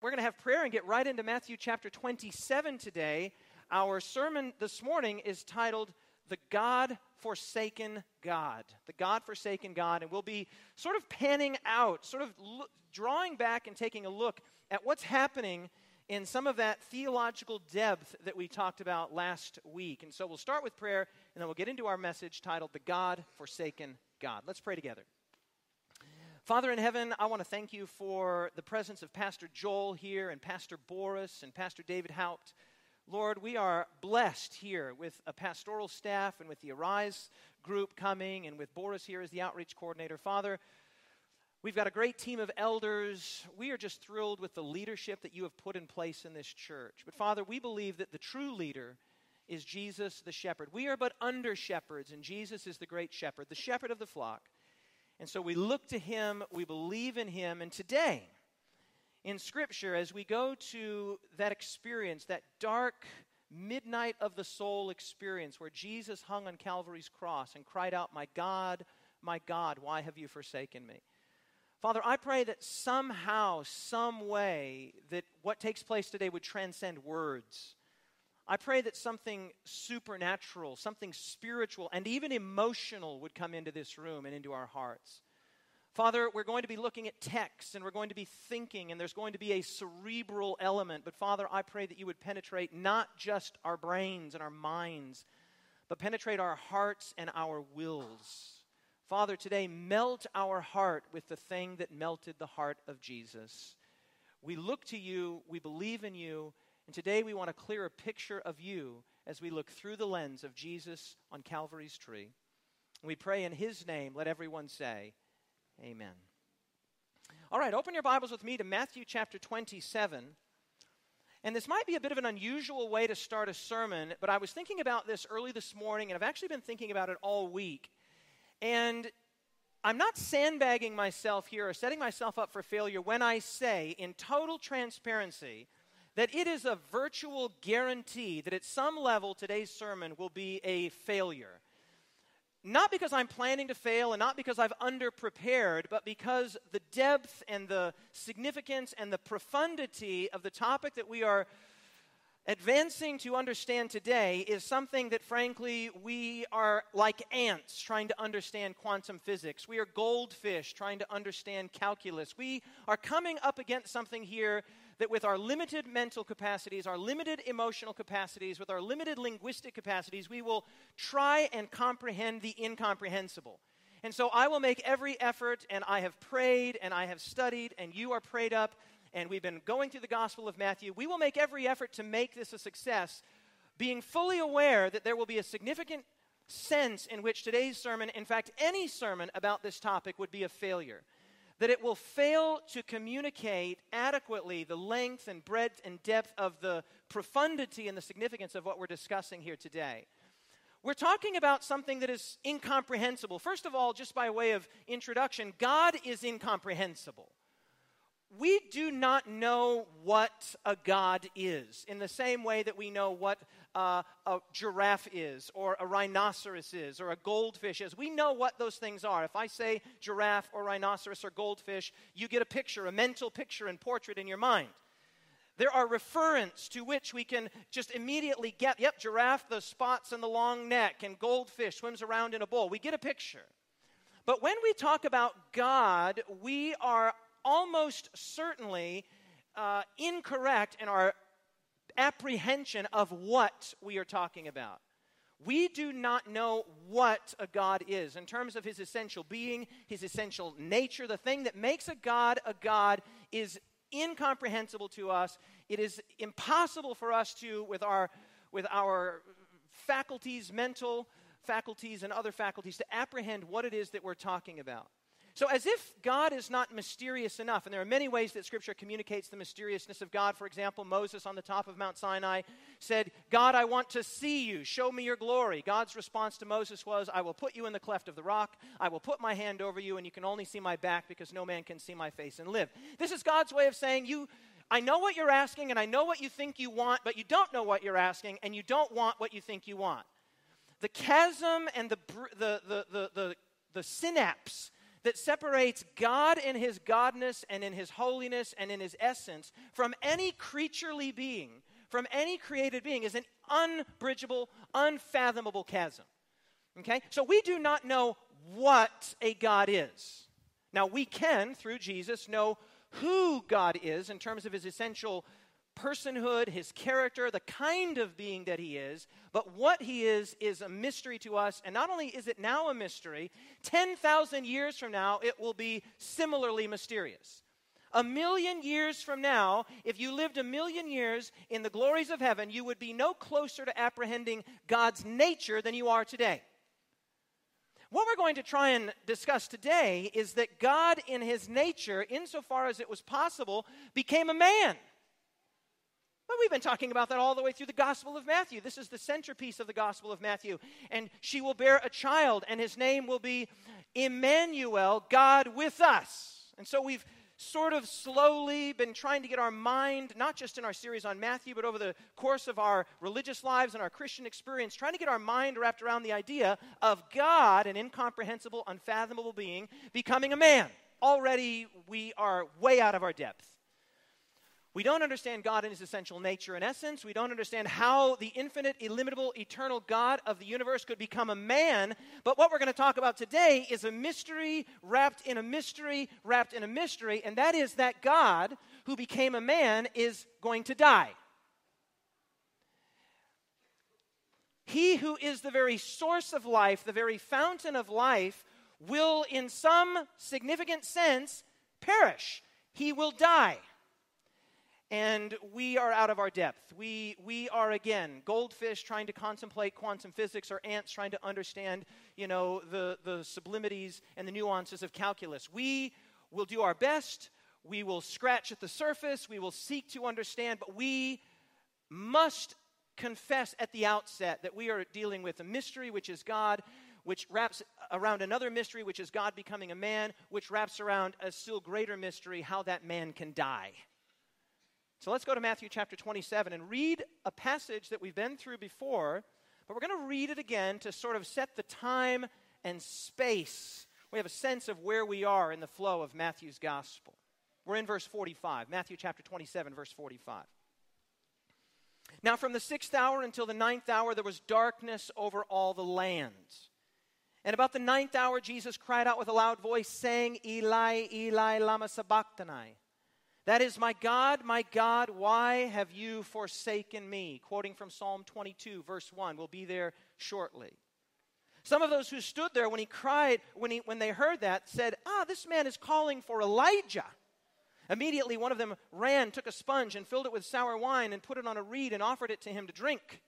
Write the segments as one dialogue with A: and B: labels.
A: We're going to have prayer and get right into Matthew chapter 27 today. Our sermon this morning is titled The God Forsaken God. The God Forsaken God. And we'll be sort of panning out, sort of lo- drawing back and taking a look at what's happening in some of that theological depth that we talked about last week. And so we'll start with prayer and then we'll get into our message titled The God Forsaken God. Let's pray together. Father in heaven, I want to thank you for the presence of Pastor Joel here and Pastor Boris and Pastor David Haupt. Lord, we are blessed here with a pastoral staff and with the Arise group coming and with Boris here as the outreach coordinator. Father, we've got a great team of elders. We are just thrilled with the leadership that you have put in place in this church. But Father, we believe that the true leader is Jesus the shepherd. We are but under shepherds, and Jesus is the great shepherd, the shepherd of the flock. And so we look to him, we believe in him, and today, in Scripture, as we go to that experience, that dark midnight of the soul experience where Jesus hung on Calvary's cross and cried out, My God, my God, why have you forsaken me? Father, I pray that somehow, some way, that what takes place today would transcend words I pray that something supernatural, something spiritual, and even emotional would come into this room and into our hearts. Father, we're going to be looking at texts and we're going to be thinking, and there's going to be a cerebral element. But Father, I pray that you would penetrate not just our brains and our minds, but penetrate our hearts and our wills. Father, today, melt our heart with the thing that melted the heart of Jesus. We look to you, we believe in you, and today we want to clear a picture of you as we look through the lens of Jesus on Calvary's tree. we pray in his name, let everyone say, Amen. All right, open your Bibles with me to Matthew chapter 27. And this might be a bit of an unusual way to start a sermon, but I was thinking about this early this morning, and I've actually been thinking about it all week. And I'm not sandbagging myself here or setting myself up for failure when I say, in total transparency, that it is a virtual guarantee that at some level today's sermon will be a failure. Not because I'm planning to fail and not because I've underprepared, but because the depth and the significance and the profundity of the topic that we are advancing to understand today is something that, frankly, we are like ants trying to understand quantum physics. We are goldfish trying to understand calculus. We are coming up against something here that with our limited mental capacities, our limited emotional capacities, with our limited linguistic capacities, we will try and comprehend the incomprehensible. And so I will make every effort, and I have prayed, and I have studied, and you are prayed up, and we've been going through the Gospel of Matthew. We will make every effort to make this a success, being fully aware that there will be a significant sense in which today's sermon, in fact, any sermon about this topic, would be a failure that it will fail to communicate adequately the length and breadth and depth of the profundity and the significance of what we're discussing here today. We're talking about something that is incomprehensible. First of all, just by way of introduction, God is incomprehensible we do not know what a God is in the same way that we know what uh, a giraffe is, or a rhinoceros is, or a goldfish is. We know what those things are. If I say giraffe, or rhinoceros, or goldfish, you get a picture, a mental picture and portrait in your mind. There are referents to which we can just immediately get, yep, giraffe, the spots and the long neck, and goldfish swims around in a bowl. We get a picture. But when we talk about God, we are almost certainly uh, incorrect in our apprehension of what we are talking about. We do not know what a God is in terms of his essential being, his essential nature. The thing that makes a God a God is incomprehensible to us. It is impossible for us to, with our, with our faculties, mental faculties, and other faculties, to apprehend what it is that we're talking about. So, as if God is not mysterious enough, and there are many ways that Scripture communicates the mysteriousness of God. For example, Moses on the top of Mount Sinai said, God, I want to see you. Show me your glory. God's response to Moses was, I will put you in the cleft of the rock. I will put my hand over you, and you can only see my back because no man can see my face and live. This is God's way of saying, You. I know what you're asking, and I know what you think you want, but you don't know what you're asking, and you don't want what you think you want. The chasm and the, the, the, the, the, the synapse that separates God in his godness and in his holiness and in his essence from any creaturely being, from any created being, is an unbridgeable, unfathomable chasm. Okay? So we do not know what a God is. Now, we can, through Jesus, know who God is in terms of his essential personhood, his character, the kind of being that he is, but what he is is a mystery to us. And not only is it now a mystery, 10,000 years from now, it will be similarly mysterious. A million years from now, if you lived a million years in the glories of heaven, you would be no closer to apprehending God's nature than you are today. What we're going to try and discuss today is that God, in his nature, insofar as it was possible, became a man. But we've been talking about that all the way through the Gospel of Matthew. This is the centerpiece of the Gospel of Matthew. And she will bear a child, and his name will be Emmanuel, God with us. And so we've sort of slowly been trying to get our mind, not just in our series on Matthew, but over the course of our religious lives and our Christian experience, trying to get our mind wrapped around the idea of God, an incomprehensible, unfathomable being, becoming a man. Already we are way out of our depth. We don't understand God in his essential nature and essence. We don't understand how the infinite, illimitable, eternal God of the universe could become a man. But what we're going to talk about today is a mystery wrapped in a mystery wrapped in a mystery, and that is that God who became a man is going to die. He who is the very source of life, the very fountain of life, will, in some significant sense, perish. He will die and we are out of our depth. We, we are, again, goldfish trying to contemplate quantum physics or ants trying to understand, you know, the, the sublimities and the nuances of calculus. We will do our best. We will scratch at the surface. We will seek to understand, but we must confess at the outset that we are dealing with a mystery, which is God, which wraps around another mystery, which is God becoming a man, which wraps around a still greater mystery, how that man can die. So let's go to Matthew chapter 27 and read a passage that we've been through before, but we're going to read it again to sort of set the time and space. We have a sense of where we are in the flow of Matthew's gospel. We're in verse 45, Matthew chapter 27, verse 45. Now, from the sixth hour until the ninth hour, there was darkness over all the land. And about the ninth hour, Jesus cried out with a loud voice, saying, Eli, Eli, lama sabachthani that is, my God, my God, why have you forsaken me? Quoting from Psalm 22, verse 1. We'll be there shortly. Some of those who stood there when he cried, when, he, when they heard that, said, Ah, this man is calling for Elijah. Immediately, one of them ran, took a sponge, and filled it with sour wine, and put it on a reed, and offered it to him to drink.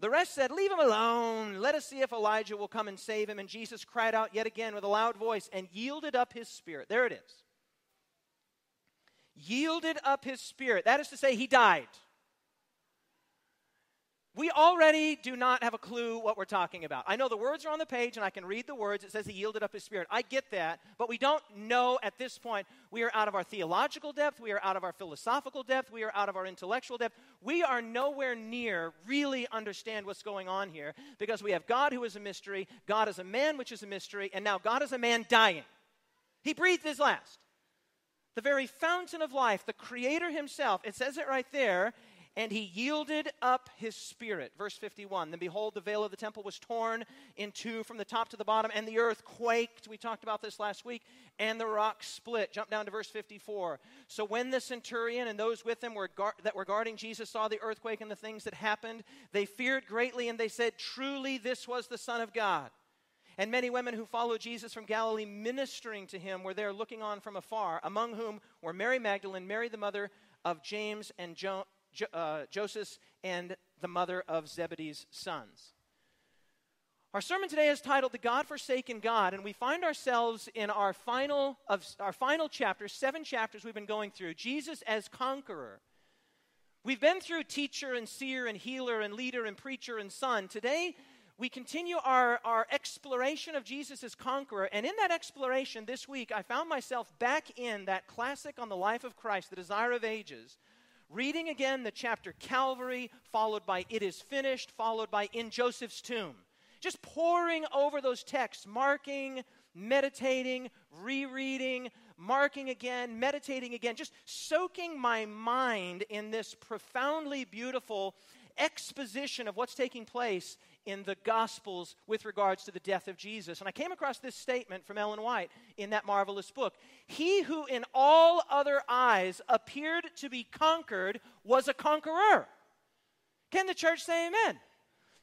A: The rest said, Leave him alone. Let us see if Elijah will come and save him. And Jesus cried out yet again with a loud voice and yielded up his spirit. There it is yielded up his spirit. That is to say, he died. We already do not have a clue what we're talking about. I know the words are on the page and I can read the words. It says he yielded up his spirit. I get that, but we don't know at this point. We are out of our theological depth. We are out of our philosophical depth. We are out of our intellectual depth. We are nowhere near really understand what's going on here because we have God who is a mystery, God is a man, which is a mystery, and now God is a man dying. He breathed his last the very fountain of life, the Creator Himself. It says it right there. And he yielded up his spirit. Verse 51 Then behold, the veil of the temple was torn in two from the top to the bottom, and the earth quaked. We talked about this last week, and the rock split. Jump down to verse 54. So when the centurion and those with him were gar- that were guarding Jesus saw the earthquake and the things that happened, they feared greatly, and they said, Truly, this was the Son of God. And many women who followed Jesus from Galilee ministering to him were there looking on from afar, among whom were Mary Magdalene, Mary the mother of James and jo- jo- uh, Joseph, and the mother of Zebedee's sons. Our sermon today is titled The God Forsaken God, and we find ourselves in our final, of, our final chapter, seven chapters we've been going through, Jesus as conqueror. We've been through teacher and seer and healer and leader and preacher and son. Today, we continue our, our exploration of Jesus as conqueror. And in that exploration this week, I found myself back in that classic on the life of Christ, The Desire of Ages, reading again the chapter Calvary, followed by It is Finished, followed by In Joseph's Tomb. Just poring over those texts, marking, meditating, rereading, marking again, meditating again, just soaking my mind in this profoundly beautiful exposition of what's taking place in the Gospels with regards to the death of Jesus. And I came across this statement from Ellen White in that marvelous book He who in all other eyes appeared to be conquered was a conqueror. Can the church say amen?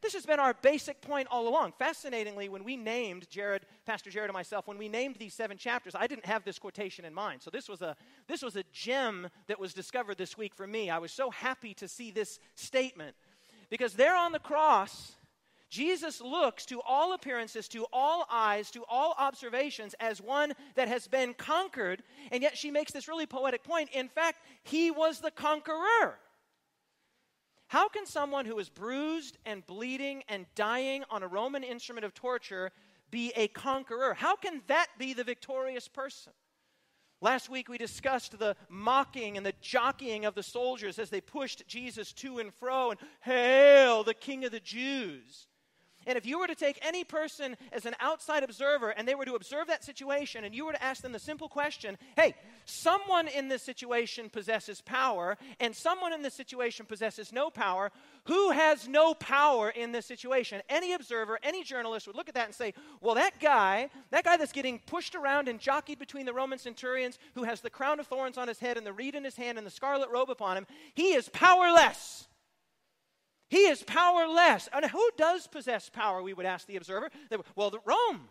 A: This has been our basic point all along. Fascinatingly, when we named Jared, Pastor Jared and myself, when we named these seven chapters, I didn't have this quotation in mind. So this was a this was a gem that was discovered this week for me. I was so happy to see this statement because there on the cross, Jesus looks to all appearances, to all eyes, to all observations as one that has been conquered, and yet she makes this really poetic point. In fact, he was the conqueror. How can someone who is bruised and bleeding and dying on a Roman instrument of torture be a conqueror? How can that be the victorious person? Last week we discussed the mocking and the jockeying of the soldiers as they pushed Jesus to and fro and hail the King of the Jews. And if you were to take any person as an outside observer and they were to observe that situation and you were to ask them the simple question, hey, someone in this situation possesses power and someone in this situation possesses no power, who has no power in this situation? Any observer, any journalist would look at that and say, well, that guy, that guy that's getting pushed around and jockeyed between the Roman centurions, who has the crown of thorns on his head and the reed in his hand and the scarlet robe upon him, he is powerless. He is powerless. And who does possess power, we would ask the observer? Well, the Rome.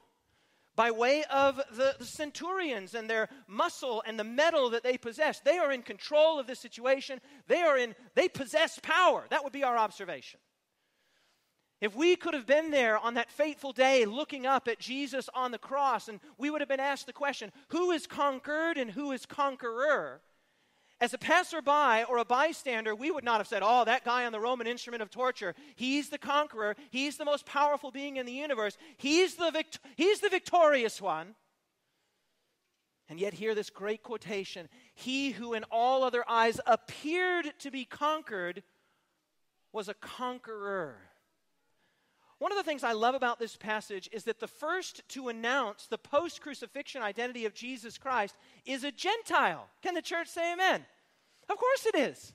A: By way of the, the centurions and their muscle and the metal that they possess. They are in control of the situation. They are in, they possess power. That would be our observation. If we could have been there on that fateful day looking up at Jesus on the cross, and we would have been asked the question, who is conquered and who is conqueror? As a passerby or a bystander, we would not have said, Oh, that guy on the Roman instrument of torture, he's the conqueror. He's the most powerful being in the universe. He's the, vict- he's the victorious one. And yet, hear this great quotation He who in all other eyes appeared to be conquered was a conqueror. One of the things I love about this passage is that the first to announce the post crucifixion identity of Jesus Christ is a Gentile. Can the church say amen? Of course it is.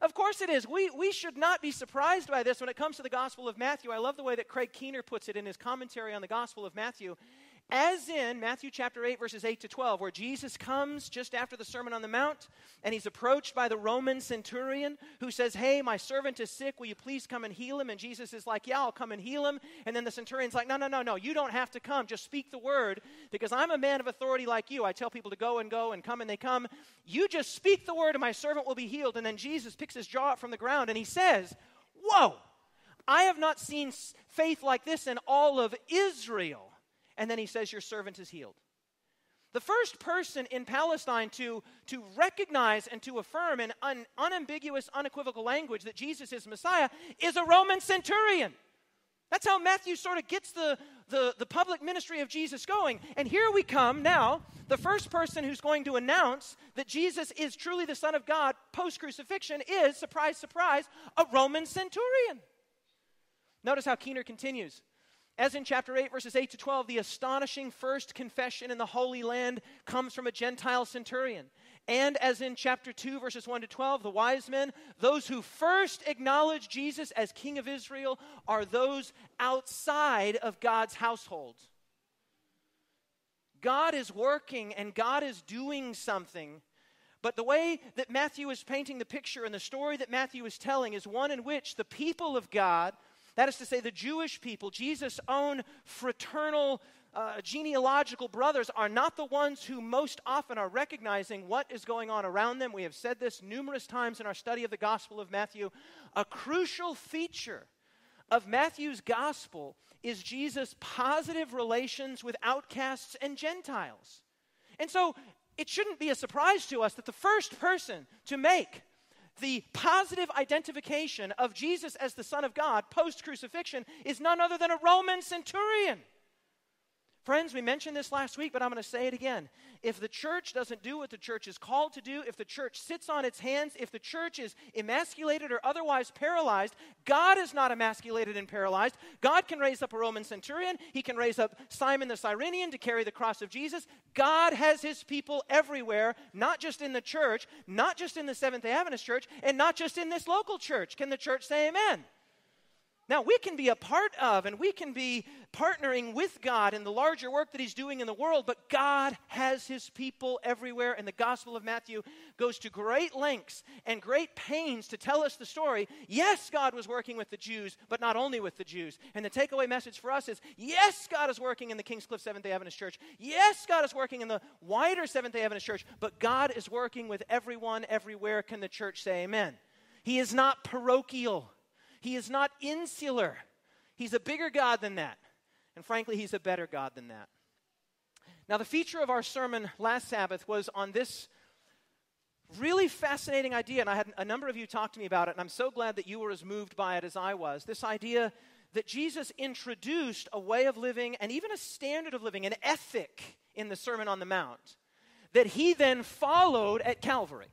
A: Of course it is. We, we should not be surprised by this when it comes to the Gospel of Matthew. I love the way that Craig Keener puts it in his commentary on the Gospel of Matthew as in Matthew chapter 8, verses 8 to 12, where Jesus comes just after the Sermon on the Mount and he's approached by the Roman centurion who says, Hey, my servant is sick. Will you please come and heal him? And Jesus is like, Yeah, I'll come and heal him. And then the centurion's like, No, no, no, no. You don't have to come. Just speak the word because I'm a man of authority like you. I tell people to go and go and come and they come. You just speak the word and my servant will be healed. And then Jesus picks his jaw up from the ground and he says, Whoa, I have not seen faith like this in all of Israel and then he says, Your servant is healed. The first person in Palestine to, to recognize and to affirm in un, unambiguous, unequivocal language that Jesus is Messiah is a Roman centurion. That's how Matthew sort of gets the, the, the public ministry of Jesus going. And here we come now, the first person who's going to announce that Jesus is truly the Son of God post crucifixion is, surprise, surprise, a Roman centurion. Notice how Keener continues. As in chapter 8, verses 8 to 12, the astonishing first confession in the Holy Land comes from a Gentile centurion. And as in chapter 2, verses 1 to 12, the wise men, those who first acknowledge Jesus as King of Israel are those outside of God's household. God is working and God is doing something. But the way that Matthew is painting the picture and the story that Matthew is telling is one in which the people of God that is to say, the Jewish people, Jesus' own fraternal, uh, genealogical brothers, are not the ones who most often are recognizing what is going on around them. We have said this numerous times in our study of the Gospel of Matthew. A crucial feature of Matthew's Gospel is Jesus' positive relations with outcasts and Gentiles. And so it shouldn't be a surprise to us that the first person to make the positive identification of Jesus as the Son of God post crucifixion is none other than a Roman centurion. Friends, we mentioned this last week, but I'm going to say it again. If the church doesn't do what the church is called to do, if the church sits on its hands, if the church is emasculated or otherwise paralyzed, God is not emasculated and paralyzed. God can raise up a Roman centurion, He can raise up Simon the Cyrenian to carry the cross of Jesus. God has His people everywhere, not just in the church, not just in the Seventh day Adventist church, and not just in this local church. Can the church say amen? Now, we can be a part of and we can be partnering with God in the larger work that He's doing in the world, but God has His people everywhere, and the Gospel of Matthew goes to great lengths and great pains to tell us the story. Yes, God was working with the Jews, but not only with the Jews. And the takeaway message for us is yes, God is working in the Kingscliff Seventh day Adventist Church. Yes, God is working in the wider Seventh day Adventist Church, but God is working with everyone, everywhere. Can the church say amen? He is not parochial. He is not insular. He's a bigger God than that. And frankly, He's a better God than that. Now, the feature of our sermon last Sabbath was on this really fascinating idea, and I had a number of you talk to me about it, and I'm so glad that you were as moved by it as I was. This idea that Jesus introduced a way of living and even a standard of living, an ethic in the Sermon on the Mount, that he then followed at Calvary.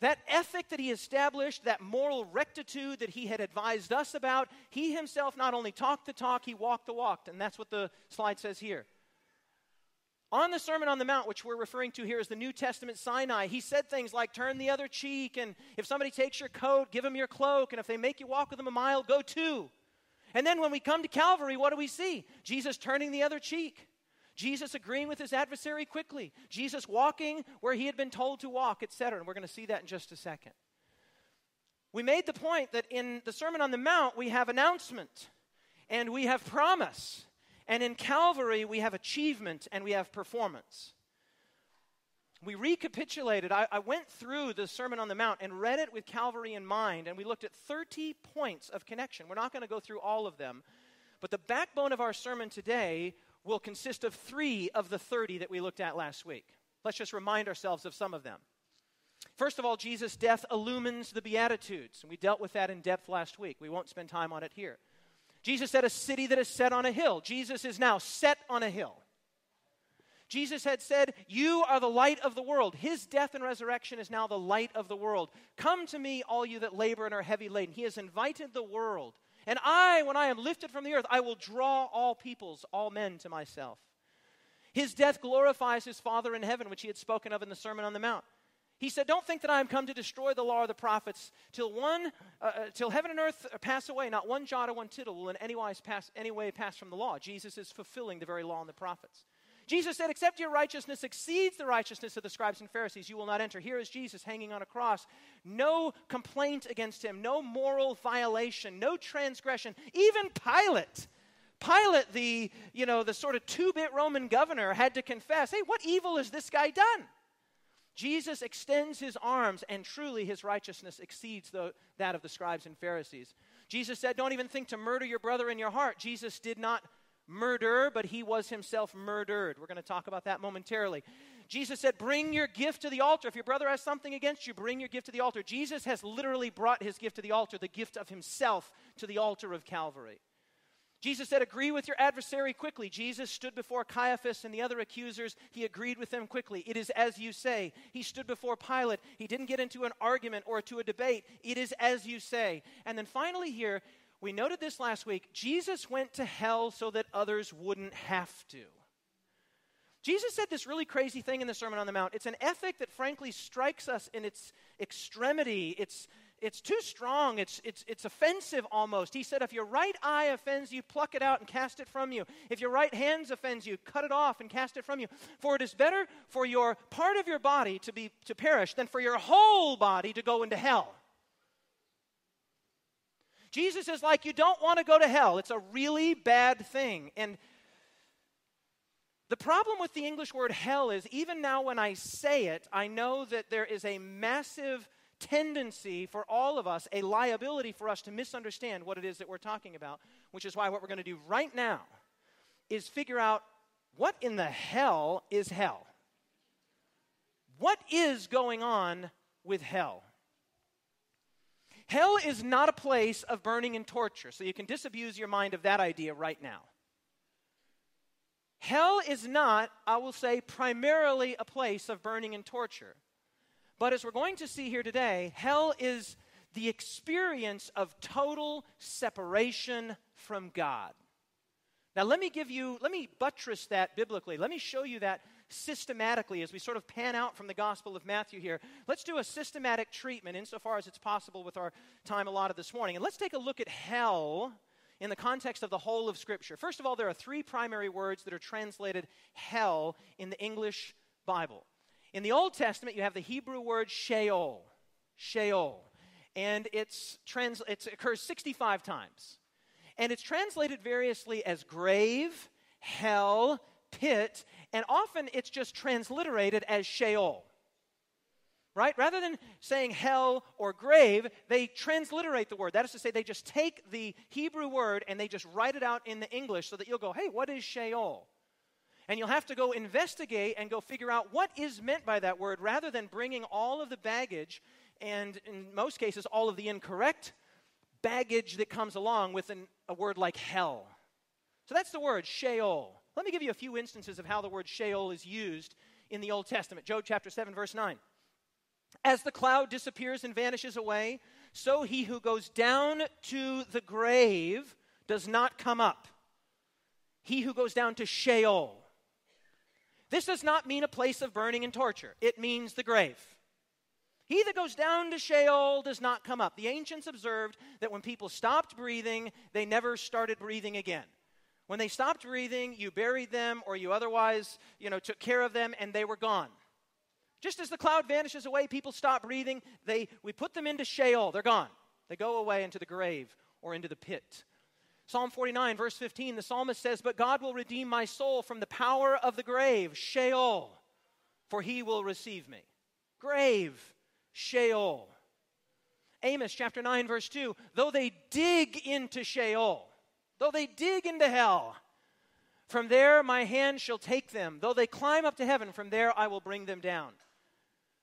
A: That ethic that he established, that moral rectitude that he had advised us about, he himself not only talked the talk, he walked the walk. And that's what the slide says here. On the Sermon on the Mount, which we're referring to here as the New Testament Sinai, he said things like, Turn the other cheek, and if somebody takes your coat, give them your cloak, and if they make you walk with them a mile, go two. And then when we come to Calvary, what do we see? Jesus turning the other cheek. Jesus agreeing with his adversary quickly, Jesus walking where he had been told to walk, etc. And we're going to see that in just a second. We made the point that in the Sermon on the Mount, we have announcement and we have promise. And in Calvary, we have achievement and we have performance. We recapitulated, I, I, went through the Sermon on the Mount and read it with Calvary in mind, and we looked at 30 points of connection. We're not going to go through all of them, but the backbone of our sermon today will consist of three of the 30 that we looked at last week. Let's just remind ourselves of some of them. First of all, Jesus' death illumines the Beatitudes, and we dealt with that in depth last week. We won't spend time on it here. Jesus said, A city that is set on a hill. Jesus is now set on a hill. Jesus had said, You are the light of the world. His death and resurrection is now the light of the world. Come to me, all you that labor and are heavy laden. He has invited the world and I, when I am lifted from the earth, I will draw all peoples, all men to myself. His death glorifies his Father in heaven, which he had spoken of in the Sermon on the Mount. He said, Don't think that I am come to destroy the law of the prophets till one, uh, uh till heaven and earth pass away. Not one jot or one tittle will in any, wise pass, any way pass from the law. Jesus is fulfilling the very law and the prophets. Jesus said, Except your righteousness exceeds the righteousness of the scribes and Pharisees, you will not enter. Here is Jesus hanging on a cross. No complaint against him, no moral violation, no transgression. Even Pilate. Pilate, the, you know, the sort of two-bit Roman governor, had to confess, hey, what evil has this guy done? Jesus extends his arms, and truly his righteousness exceeds the, that of the scribes and Pharisees. Jesus said, Don't even think to murder your brother in your heart. Jesus did not murder, but he was himself murdered. We're going to talk about that momentarily. Jesus said, Bring your gift to the altar. If your brother has something against you, bring your gift to the altar. Jesus has literally brought his gift to the altar, the gift of himself to the altar of Calvary. Jesus said, Agree with your adversary quickly. Jesus stood before Caiaphas and the other accusers. He agreed with them quickly. It is as you say. He stood before Pilate. He didn't get into an argument or to a debate. It is as you say. And then finally, here, we noted this last week. Jesus went to hell so that others wouldn't have to. Jesus said this really crazy thing in the Sermon on the Mount. It's an ethic that frankly strikes us in its extremity. It's, it's too strong. It's, it's, it's offensive almost. He said, If your right eye offends you, pluck it out and cast it from you. If your right hand offends you, cut it off and cast it from you. For it is better for your part of your body to, be, to perish than for your whole body to go into hell. Jesus is like, you don't want to go to hell. It's a really bad thing. And the problem with the English word hell is even now when I say it, I know that there is a massive tendency for all of us, a liability for us to misunderstand what it is that we're talking about, which is why what we're going to do right now is figure out what in the hell is hell? What is going on with hell? Hell is not a place of burning and torture, so you can disabuse your mind of that idea right now. Hell is not, I will say, primarily a place of burning and torture. But as we're going to see here today, hell is the experience of total separation from God. Now, let me give you, let me buttress that biblically. Let me show you that systematically as we sort of pan out from the Gospel of Matthew here. Let's do a systematic treatment insofar as it's possible with our time allotted this morning. And let's take a look at hell in the context of the whole of Scripture. First of all, there are three primary words that are translated hell in the English Bible. In the Old Testament, you have the Hebrew word Sheol. Sheol. And it's trans- it occurs 65 times. And it's translated variously as grave, hell, pit, and often it's just transliterated as Sheol. Right? Rather than saying hell or grave, they transliterate the word. That is to say, they just take the Hebrew word and they just write it out in the English so that you'll go, hey, what is Sheol? And you'll have to go investigate and go figure out what is meant by that word rather than bringing all of the baggage and, in most cases, all of the incorrect baggage that comes along with an, a word like hell. So that's the word, Sheol. Let me give you a few instances of how the word Sheol is used in the Old Testament. Job chapter 7, verse 9. As the cloud disappears and vanishes away, so he who goes down to the grave does not come up. He who goes down to Sheol. This does not mean a place of burning and torture, it means the grave. He that goes down to Sheol does not come up. The ancients observed that when people stopped breathing, they never started breathing again. When they stopped breathing, you buried them or you otherwise, you know, took care of them and they were gone. Just as the cloud vanishes away, people stop breathing, they we put them into Sheol, they're gone. They go away into the grave or into the pit. Psalm 49, verse 15, the psalmist says, But God will redeem my soul from the power of the grave, Sheol, for he will receive me. Grave, Sheol. Amos chapter 9, verse 2, though they dig into Sheol, Though they dig into hell, from there my hand shall take them. Though they climb up to heaven, from there I will bring them down.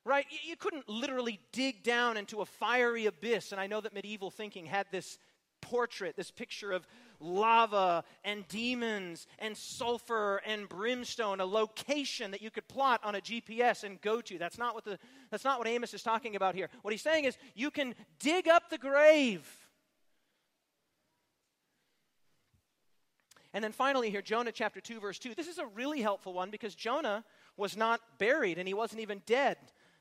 A: Right? You couldn't literally dig down into a fiery abyss. And I know that medieval thinking had this portrait, this picture of lava and demons and sulfur and brimstone, a location that you could plot on a GPS and go to. That's not what, the, that's not what Amos is talking about here. What he's saying is you can dig up the grave And then finally, here, Jonah chapter 2, verse 2. This is a really helpful one because Jonah was not buried and he wasn't even dead.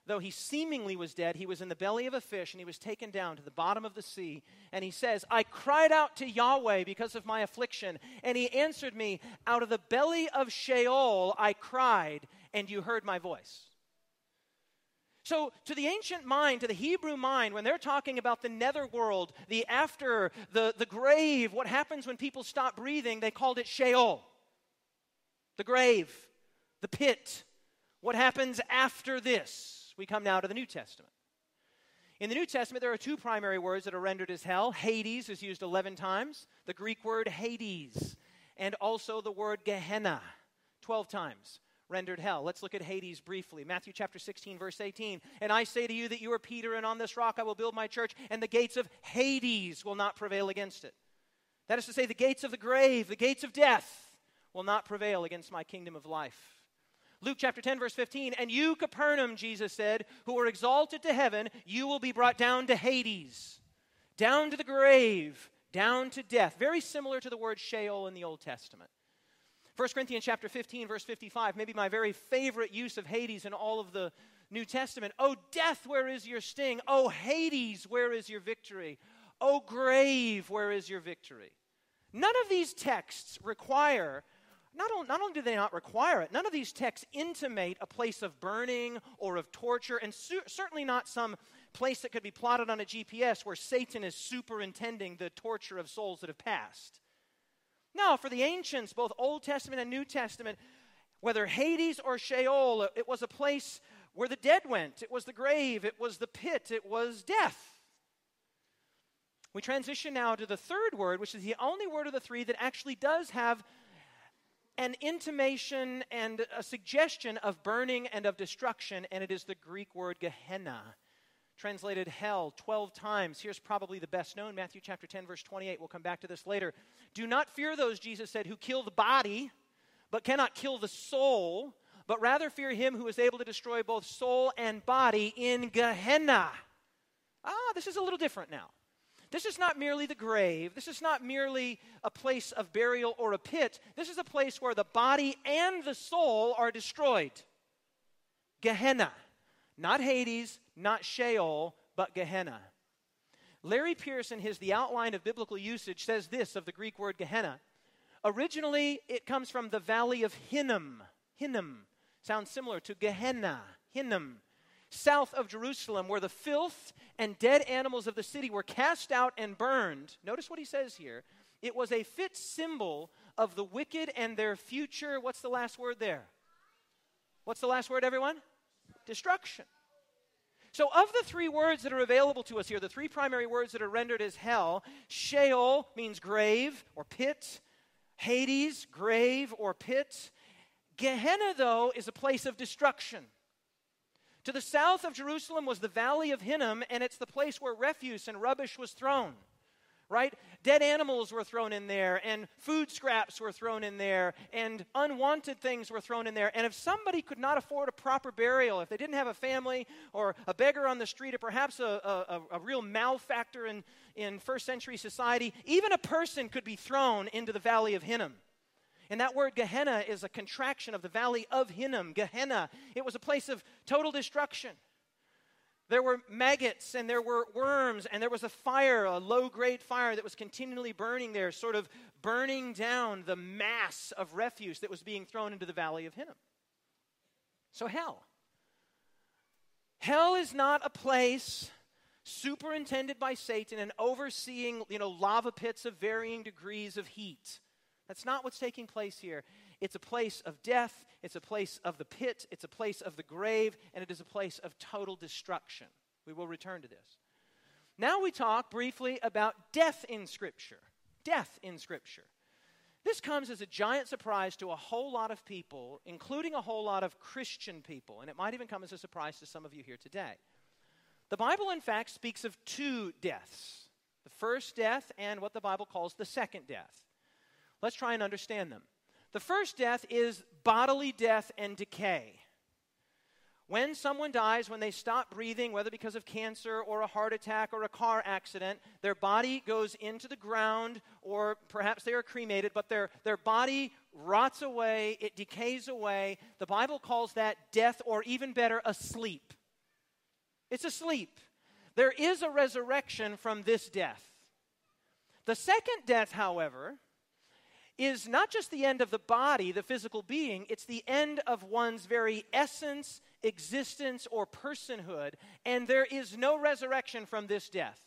A: Though he seemingly was dead, he was in the belly of a fish and he was taken down to the bottom of the sea. And he says, I cried out to Yahweh because of my affliction, and he answered me, Out of the belly of Sheol I cried, and you heard my voice. So, to the ancient mind, to the Hebrew mind, when they're talking about the netherworld, the after, the, the grave, what happens when people stop breathing, they called it Sheol. The grave, the pit. What happens after this? We come now to the New Testament. In the New Testament, there are two primary words that are rendered as hell. Hades is used 11 times, the Greek word Hades, and also the word Gehenna 12 times rendered hell. Let's look at Hades briefly. Matthew chapter 16, verse 18. And I say to you that you are Peter, and on this rock I will build my church, and the gates of Hades will not prevail against it. That is to say, the gates of the grave, the gates of death, will not prevail against my kingdom of life. Luke chapter 10, verse 15. And you, Capernaum, Jesus said, who are exalted to heaven, you will be brought down to Hades, down to the grave, down to death. Very similar to the word Sheol in the Old Testament. 1 Corinthians chapter 15 verse 55, maybe my very favorite use of Hades in all of the New Testament. Oh death, where is your sting? Oh Hades, where is your victory? Oh grave, where is your victory? None of these texts require not only, not only, do they not require it, none of these texts intimate a place of burning or of torture, and su- certainly not some place that could be plotted on a GPS where Satan is superintending the torture of souls that have passed. No, for the ancients, both Old Testament and New Testament, whether Hades or Sheol, it was a place where the dead went. It was the grave, it was the pit, it was death. We transition now to the third word, which is the only word of the three that actually does have an intimation and a suggestion of burning and of destruction, and it is the Greek word Gehenna translated hell 12 times. Here's probably the best known Matthew chapter 10, verse 28. We'll come back to this later. Do not fear those, Jesus said, who kill the body, but cannot kill the soul, but rather fear him who is able to destroy both soul and body in Gehenna. Ah, this is a little different now. This is not merely the grave. This is not merely a place of burial or a pit. This is a place where the body and the soul are destroyed. Gehenna. Not Hades, not Sheol, but Gehenna. Larry Pearson, his The Outline of Biblical Usage, says this of the Greek word Gehenna. Originally, it comes from the valley of Hinnom. Hinnom sounds similar to Gehenna, Hinnom, south of Jerusalem, where the filth and dead animals of the city were cast out and burned. Notice what he says here. It was a fit symbol of the wicked and their future. What's the last word there? What's the last word, everyone? Destruction. So, of the three words that are available to us here, the three primary words that are rendered as hell, Sheol means grave or pit, Hades, grave or pit. Gehenna, though, is a place of destruction. To the south of Jerusalem was the valley of Hinnom, and it's the place where refuse and rubbish was thrown right? Dead animals were thrown in there, and food scraps were thrown in there, and unwanted things were thrown in there. And if somebody could not afford a proper burial, if they didn't have a family or a beggar on the street, or perhaps a, a, a real malefactor in, in first century society, even a person could be thrown into the valley of Hinnom. And that word Gehenna is a contraction of the valley of Hinnom, Gehenna. It was a place of total destruction. There were maggots and there were worms, and there was a fire, a low grade fire that was continually burning there, sort of burning down the mass of refuse that was being thrown into the valley of Hinnom. So, hell. Hell is not a place superintended by Satan and overseeing, you know, lava pits of varying degrees of heat. That's not what's taking place here. It's a place of death, it's a place of the pit, it's a place of the grave, and it is a place of total destruction. We will return to this. Now we talk briefly about death in Scripture. Death in Scripture. This comes as a giant surprise to a whole lot of people, including a whole lot of Christian people, and it might even come as a surprise to some of you here today. The Bible, in fact, speaks of two deaths the first death and what the Bible calls the second death. Let's try and understand them. The first death is bodily death and decay. When someone dies, when they stop breathing, whether because of cancer or a heart attack or a car accident, their body goes into the ground, or perhaps they are cremated, but their, their body rots away, it decays away. The Bible calls that death, or even better, a sleep. It's a sleep. There is a resurrection from this death. The second death, however, is not just the end of the body, the physical being, it's the end of one's very essence, existence, or personhood, and there is no resurrection from this death.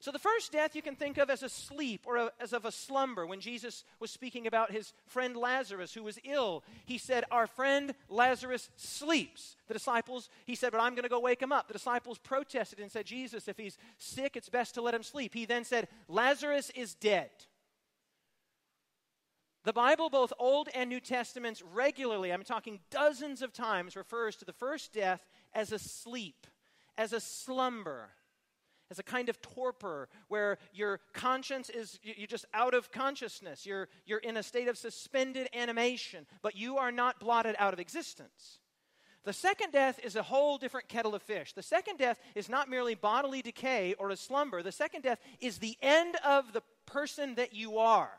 A: So, the first death you can think of as a sleep or a, as of a slumber. When Jesus was speaking about his friend Lazarus, who was ill, he said, Our friend Lazarus sleeps. The disciples, he said, But I'm going to go wake him up. The disciples protested and said, Jesus, if he's sick, it's best to let him sleep. He then said, Lazarus is dead. The Bible, both Old and New Testaments, regularly, I'm talking dozens of times, refers to the first death as a sleep, as a slumber, as a kind of torpor where your conscience is, you're just out of consciousness. You're, you're in a state of suspended animation, but you are not blotted out of existence. The second death is a whole different kettle of fish. The second death is not merely bodily decay or a slumber. The second death is the end of the person that you are.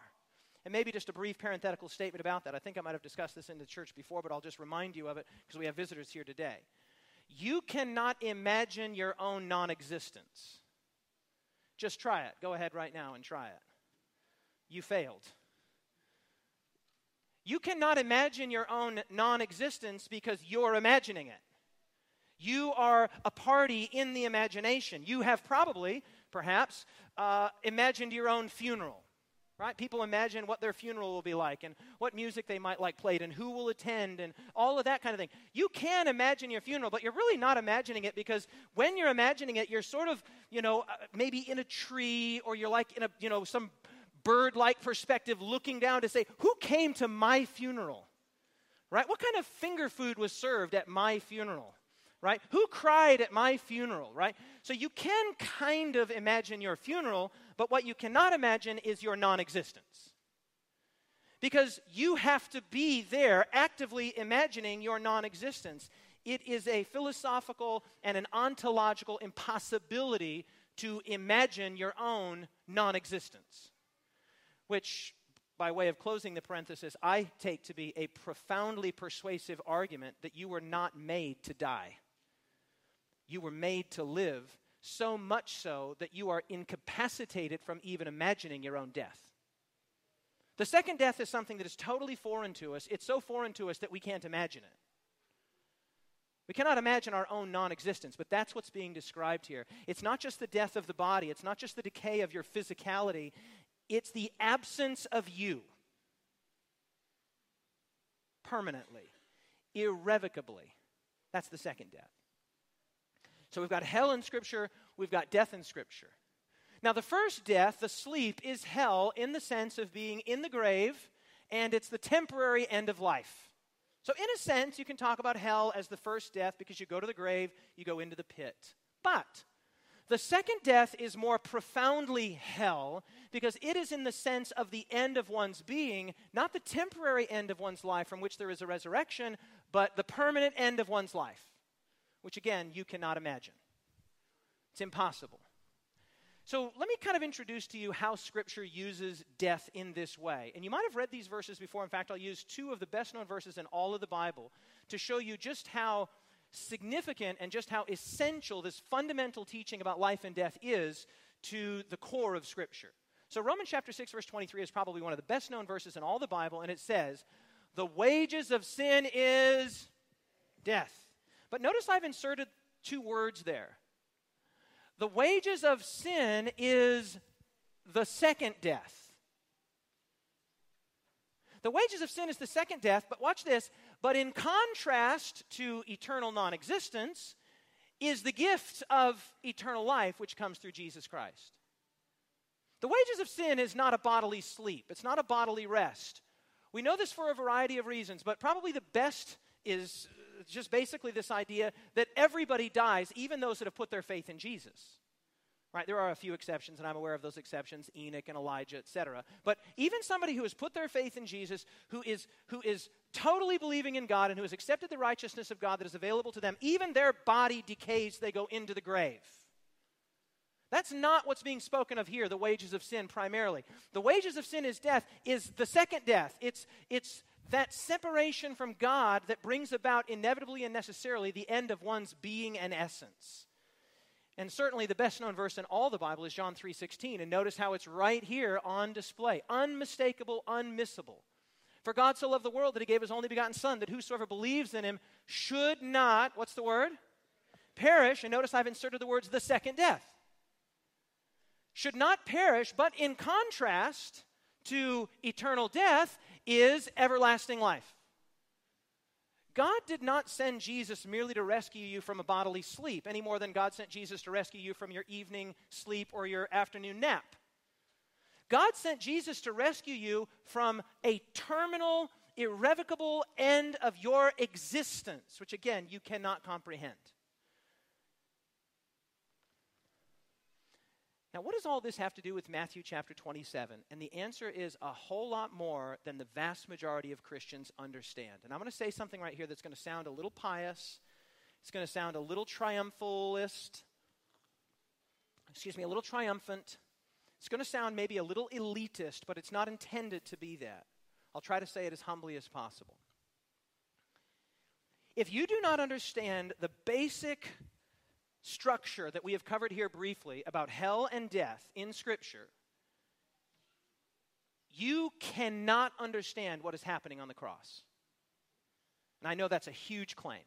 A: And maybe just a brief parenthetical statement about that. I think I might have discussed this in the church before, but I'll just remind you of it because we have visitors here today. You cannot imagine your own non existence. Just try it. Go ahead right now and try it. You failed. You cannot imagine your own non existence because you're imagining it. You are a party in the imagination. You have probably, perhaps, uh, imagined your own funeral right? People imagine what their funeral will be like and what music they might like played and who will attend and all of that kind of thing. You can imagine your funeral, but you're really not imagining it because when you're imagining it, you're sort of, you know, uh, maybe in a tree or you're like in a, you know, some bird like perspective looking down to say, who came to my funeral? Right? What kind of finger food was served at my funeral? Right? Who cried at my funeral? Right? So you can kind of imagine your funeral, but what you cannot imagine is your non existence. because you have to be there actively imagining your non existence. It is a philosophical and an ontological impossibility to imagine your own non existence. Which, by way of closing the parenthesis, I take to be a profoundly persuasive argument that you were not made to die. You were made to live, so much so that you are incapacitated from even imagining your own death. The second death is something that is totally foreign to us. It's so foreign to us that we can't imagine it. We cannot imagine our own non existence, but that's what's being described here. It's not just the death of the body, it's not just the decay of your physicality, it's the absence of you permanently, irrevocably. That's the second death. So we've got hell in Scripture, we've got death in Scripture. Now, the first death, the sleep, is hell in the sense of being in the grave, and it's the temporary end of life. So, in a sense, you can talk about hell as the first death because you go to the grave, you go into the pit. But the second death is more profoundly hell because it is in the sense of the end of one's being, not the temporary end of one's life from which there is a resurrection, but the permanent end of one's life, which again, you cannot imagine. It's impossible. So let me kind of introduce to you how Scripture uses death in this way. And you might have read these verses before. In fact, I'll use two of the best known verses in all of the Bible to show you just how significant and just how essential this fundamental teaching about life and death is to the core of Scripture. So, Romans chapter 6, verse 23 is probably one of the best known verses in all the Bible, and it says, The wages of sin is death. But notice I've inserted two words there the wages of sin is the second death. The wages of sin is the second death, but watch this. But in contrast to eternal non existence, is the gift of eternal life which comes through Jesus Christ. The wages of sin is not a bodily sleep, it's not a bodily rest. We know this for a variety of reasons, but probably the best is just basically this idea that everybody dies, even those that have put their faith in Jesus. Right, there are a few exceptions, and I'm aware of those exceptions, Enoch and Elijah, etc. But even somebody who has put their faith in Jesus, who is, who is totally believing in God and who has accepted the righteousness of God that is available to them, even their body decays, they go into the grave. That's not what's being spoken of here, the wages of sin primarily. The wages of sin is death, is the second death. It's, it's that separation from God that brings about inevitably and necessarily the end of one's being and essence. And certainly the best known verse in all the Bible is John 3:16 and notice how it's right here on display. Unmistakable, unmissable. For God so loved the world that he gave his only begotten son that whosoever believes in him should not what's the word? Perish. And notice I've inserted the words the second death. Should not perish, but in contrast to eternal death, is everlasting life. God did not send Jesus merely to rescue you from a bodily sleep any more than God sent Jesus to rescue you from your evening sleep or your afternoon nap. God sent Jesus to rescue you from a terminal, irrevocable end of your existence, which again, you cannot comprehend. Now, what does all this have to do with Matthew chapter 27? And the answer is a whole lot more than the vast majority of Christians understand. And I'm going to say something right here that's going to sound a little pious, it's going to sound a little triumphalist, excuse me, a little triumphant. It's going to sound maybe a little elitist, but it's not intended to be that. I'll try to say it as humbly as possible. If you do not understand the basic structure that we have covered here briefly about hell and death in Scripture, you cannot understand what is happening on the cross. And I know that's a huge claim.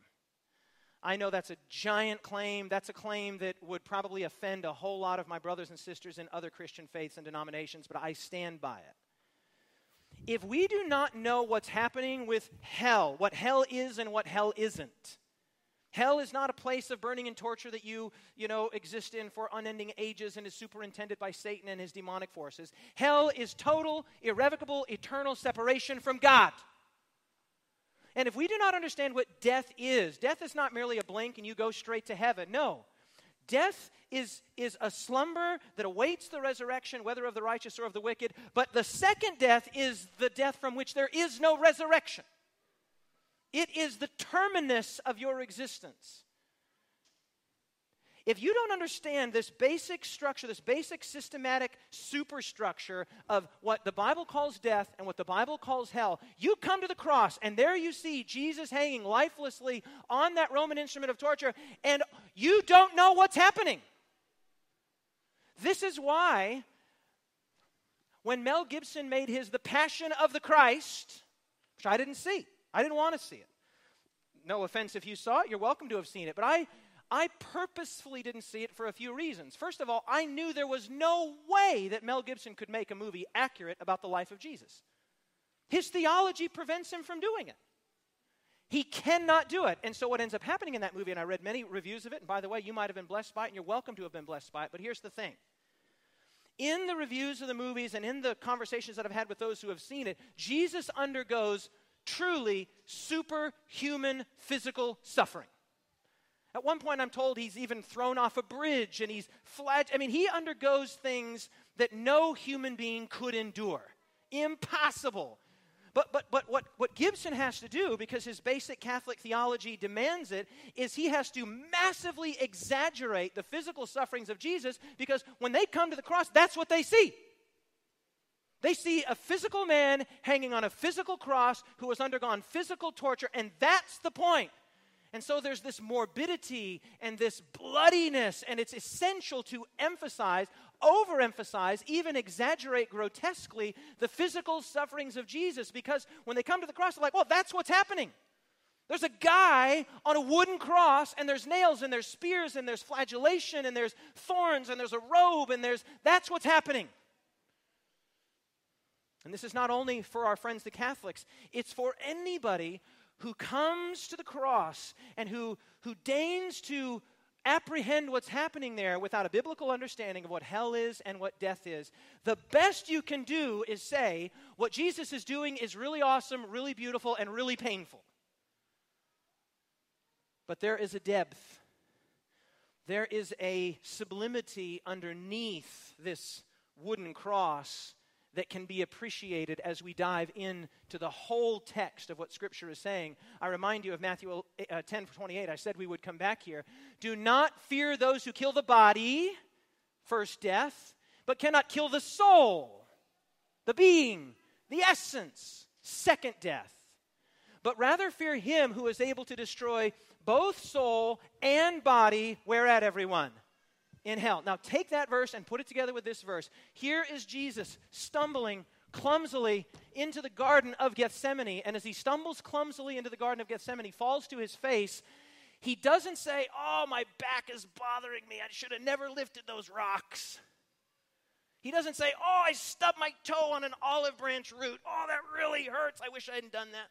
A: I know that's a giant claim. That's a claim that would probably offend a whole lot of my brothers and sisters in other Christian faiths and denominations, but I stand by it. If we do not know what's happening with hell, what hell is and what hell isn't, Hell is not a place of burning and torture that you, you know, exist in for unending ages and is superintended by Satan and his demonic forces. Hell is total, irrevocable, eternal separation from God. And if we do not understand what death is, death is not merely a blink and you go straight to heaven. No. Death is, is a slumber that awaits the resurrection, whether of the righteous or of the wicked. But the second death is the death from which there is no resurrection. It is the terminus of your existence. If you don't understand this basic structure, this basic systematic superstructure of what the Bible calls death and what the Bible calls hell, you come to the cross and there you see Jesus hanging lifelessly on that Roman instrument of torture, and you don't know what's happening. This is why when Mel Gibson made his The Passion of the Christ, which I didn't see, I didn't want to see it. No offense if you saw it, you're welcome to have seen it, but I I purposefully didn't see it for a few reasons. First of all, I knew there was no way that Mel Gibson could make a movie accurate about the life of Jesus. His theology prevents him from doing it. He cannot do it. And so, what ends up happening in that movie, and I read many reviews of it, and by the way, you might have been blessed by it, and you're welcome to have been blessed by it, but here's the thing. In the reviews of the movies and in the conversations that I've had with those who have seen it, Jesus undergoes truly superhuman physical suffering. At one point, I'm told he's even thrown off a bridge and he's fled. I mean, he undergoes things that no human being could endure. Impossible. But, but, but what, what Gibson has to do, because his basic Catholic theology demands it, is he has to massively exaggerate the physical sufferings of Jesus because when they come to the cross, that's what they see. They see a physical man hanging on a physical cross who has undergone physical torture, and that's the point. And so there's this morbidity and this bloodiness, and it's essential to emphasize, overemphasize, even exaggerate grotesquely the physical sufferings of Jesus because when they come to the cross, they're like, well, that's what's happening. There's a guy on a wooden cross, and there's nails, and there's spears, and there's flagellation, and there's thorns, and there's a robe, and there's that's what's happening. And this is not only for our friends the Catholics, it's for anybody who comes to the cross and who, who deigns to apprehend what's happening there without a biblical understanding of what hell is and what death is, the best you can do is say, what Jesus is doing is really awesome, really beautiful, and really painful. But there is a depth, there is a sublimity underneath this wooden cross that can be appreciated as we dive into the whole text of what Scripture is saying. I remind you of Matthew uh, 10 28. I said we would come back here. Do not fear those who kill the body, first death, but cannot kill the soul, the being, the essence, second death. But rather fear him who is able to destroy both soul and body, where at everyone? In hell. Now, take that verse and put it together with this verse. Here is Jesus stumbling clumsily into the Garden of Gethsemane. And as he stumbles clumsily into the Garden of Gethsemane, he falls to his face. He doesn't say, Oh, my back is bothering me. I should have never lifted those rocks. He doesn't say, Oh, I stubbed my toe on an olive branch root. Oh, that really hurts. I wish I hadn't done that.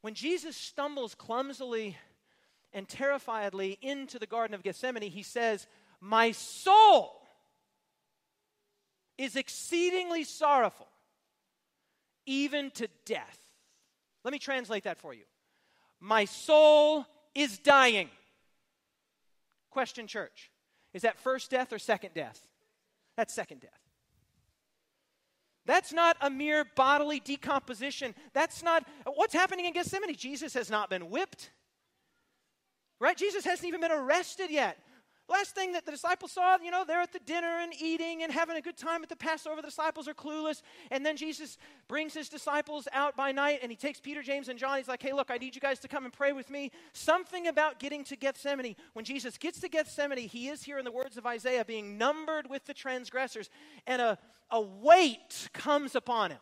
A: When Jesus stumbles clumsily and terrifiedly into the Garden of Gethsemane, he says, My soul is exceedingly sorrowful, even to death. Let me translate that for you. My soul is dying. Question, church. Is that first death or second death? That's second death. That's not a mere bodily decomposition. That's not what's happening in Gethsemane. Jesus has not been whipped. Right? Jesus hasn't even been arrested yet. Last thing that the disciples saw, you know, they're at the dinner and eating and having a good time at the Passover. The disciples are clueless. And then Jesus brings his disciples out by night and he takes Peter, James, and John. He's like, hey, look, I need you guys to come and pray with me. Something about getting to Gethsemane. When Jesus gets to Gethsemane, he is here in the words of Isaiah being numbered with the transgressors. And a, a weight comes upon him.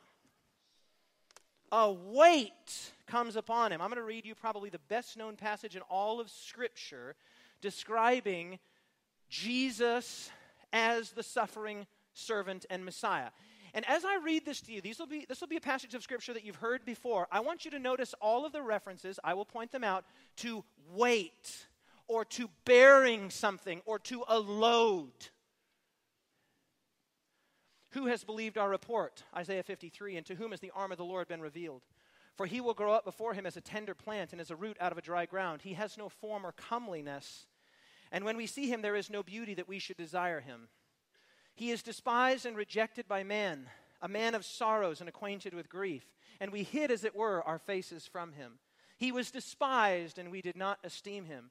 A: A weight comes upon him. I'm going to read you probably the best known passage in all of Scripture describing Jesus as the suffering servant and Messiah. And as I read this to you, these will be, this will be a passage of Scripture that you've heard before. I want you to notice all of the references, I will point them out, to weight or to bearing something or to a load. Who has believed our report? Isaiah 53. And to whom has the arm of the Lord been revealed? For he will grow up before him as a tender plant and as a root out of a dry ground. He has no form or comeliness, And when we see him, there is no beauty that we should desire him. He is despised and rejected by men, a man of sorrows and acquainted with grief. And we hid, as it were, our faces from him. He was despised, and we did not esteem him.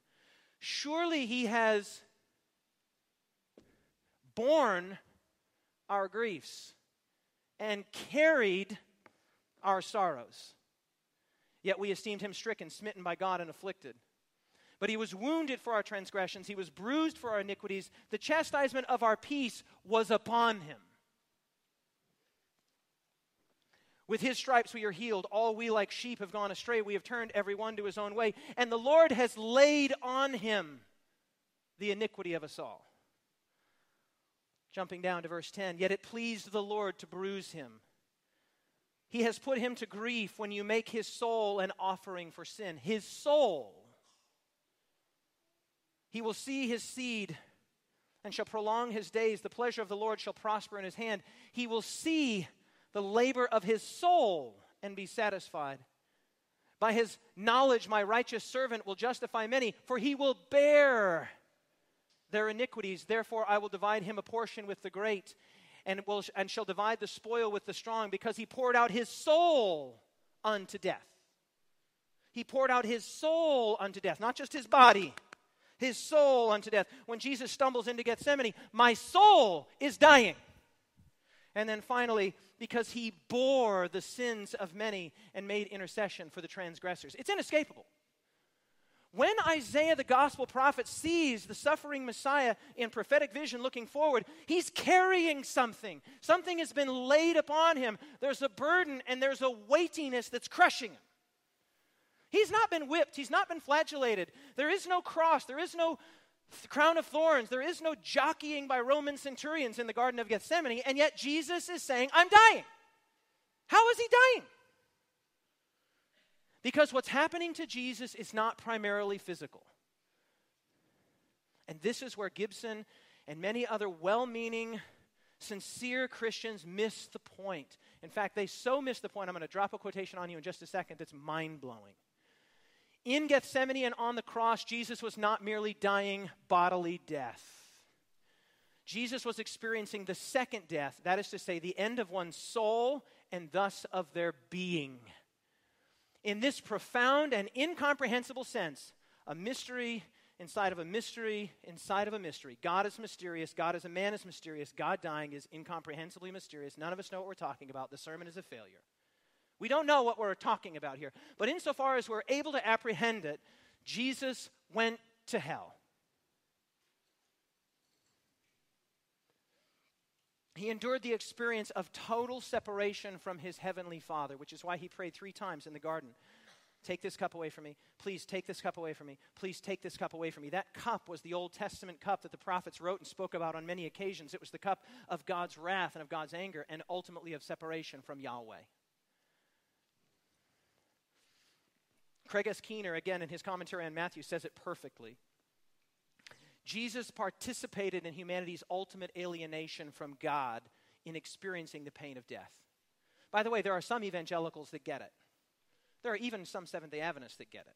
A: Surely he has borne our griefs and carried our sorrows. Yet we esteemed him stricken, smitten by God, and afflicted. But he was wounded for our transgressions, he was bruised for our iniquities. The chastisement of our peace was upon him. With his stripes we are healed. All we like sheep have gone astray. We have turned every one to his own way. And the Lord has laid on him the iniquity of us all. Jumping down to verse 10 Yet it pleased the Lord to bruise him. He has put him to grief when you make his soul an offering for sin. His soul he will see his seed and shall prolong his days. The pleasure of the Lord shall prosper in his hand. He will see the labor of his soul and be satisfied. By his knowledge, my righteous servant will justify many, for he will bear their iniquities. Therefore, I will divide him a portion with the great, and, will, and shall divide the spoil with the strong, because he poured out his soul unto death. He poured out his soul unto death, not just his body his soul unto death. When Jesus stumbles into Gethsemane, my soul is dying. And then finally, because he bore the sins of many and made intercession for the transgressors. It's inescapable. When Isaiah, the gospel prophet, sees the suffering Messiah in prophetic vision looking forward, he's carrying something. Something has been laid upon him. There's a burden and there's a weightiness that's crushing him. He's not been whipped, he's not been flagellated. There is no cross, there is no th- crown of thorns, there is no jockeying by Roman centurions in the Garden of Gethsemane, and yet Jesus is saying, I'm dying. How is he dying? Because what's happening to Jesus is not primarily physical. And this is where Gibson and many other well meaning, sincere Christians miss the point. In fact, they so miss the point, I'm going to drop a quotation on you in just a second that's mind blowing. In Gethsemane and on the cross, Jesus was not merely dying bodily death. Jesus was experiencing the second death, that is to say, the end of one's soul and thus of their being. In this profound and incomprehensible sense, a mystery inside of a mystery inside of a mystery. God is mysterious. God as a man is mysterious. God dying is incomprehensibly mysterious. None of us know what we're talking about. The sermon is a failure. We don't know what we're talking about here. But insofar as we're able to apprehend it, Jesus went to hell. He endured the experience of total separation from his heavenly Father, which is why he prayed three times in the garden Take this cup away from me. Please take this cup away from me. Please take this cup away from me. That cup was the Old Testament cup that the prophets wrote and spoke about on many occasions. It was the cup of God's wrath and of God's anger and ultimately of separation from Yahweh. Craig S. Keener, again in his commentary on Matthew, says it perfectly. Jesus participated in humanity's ultimate alienation from God in experiencing the pain of death. By the way, there are some evangelicals that get it. There are even some Seventh day Adventists that get it.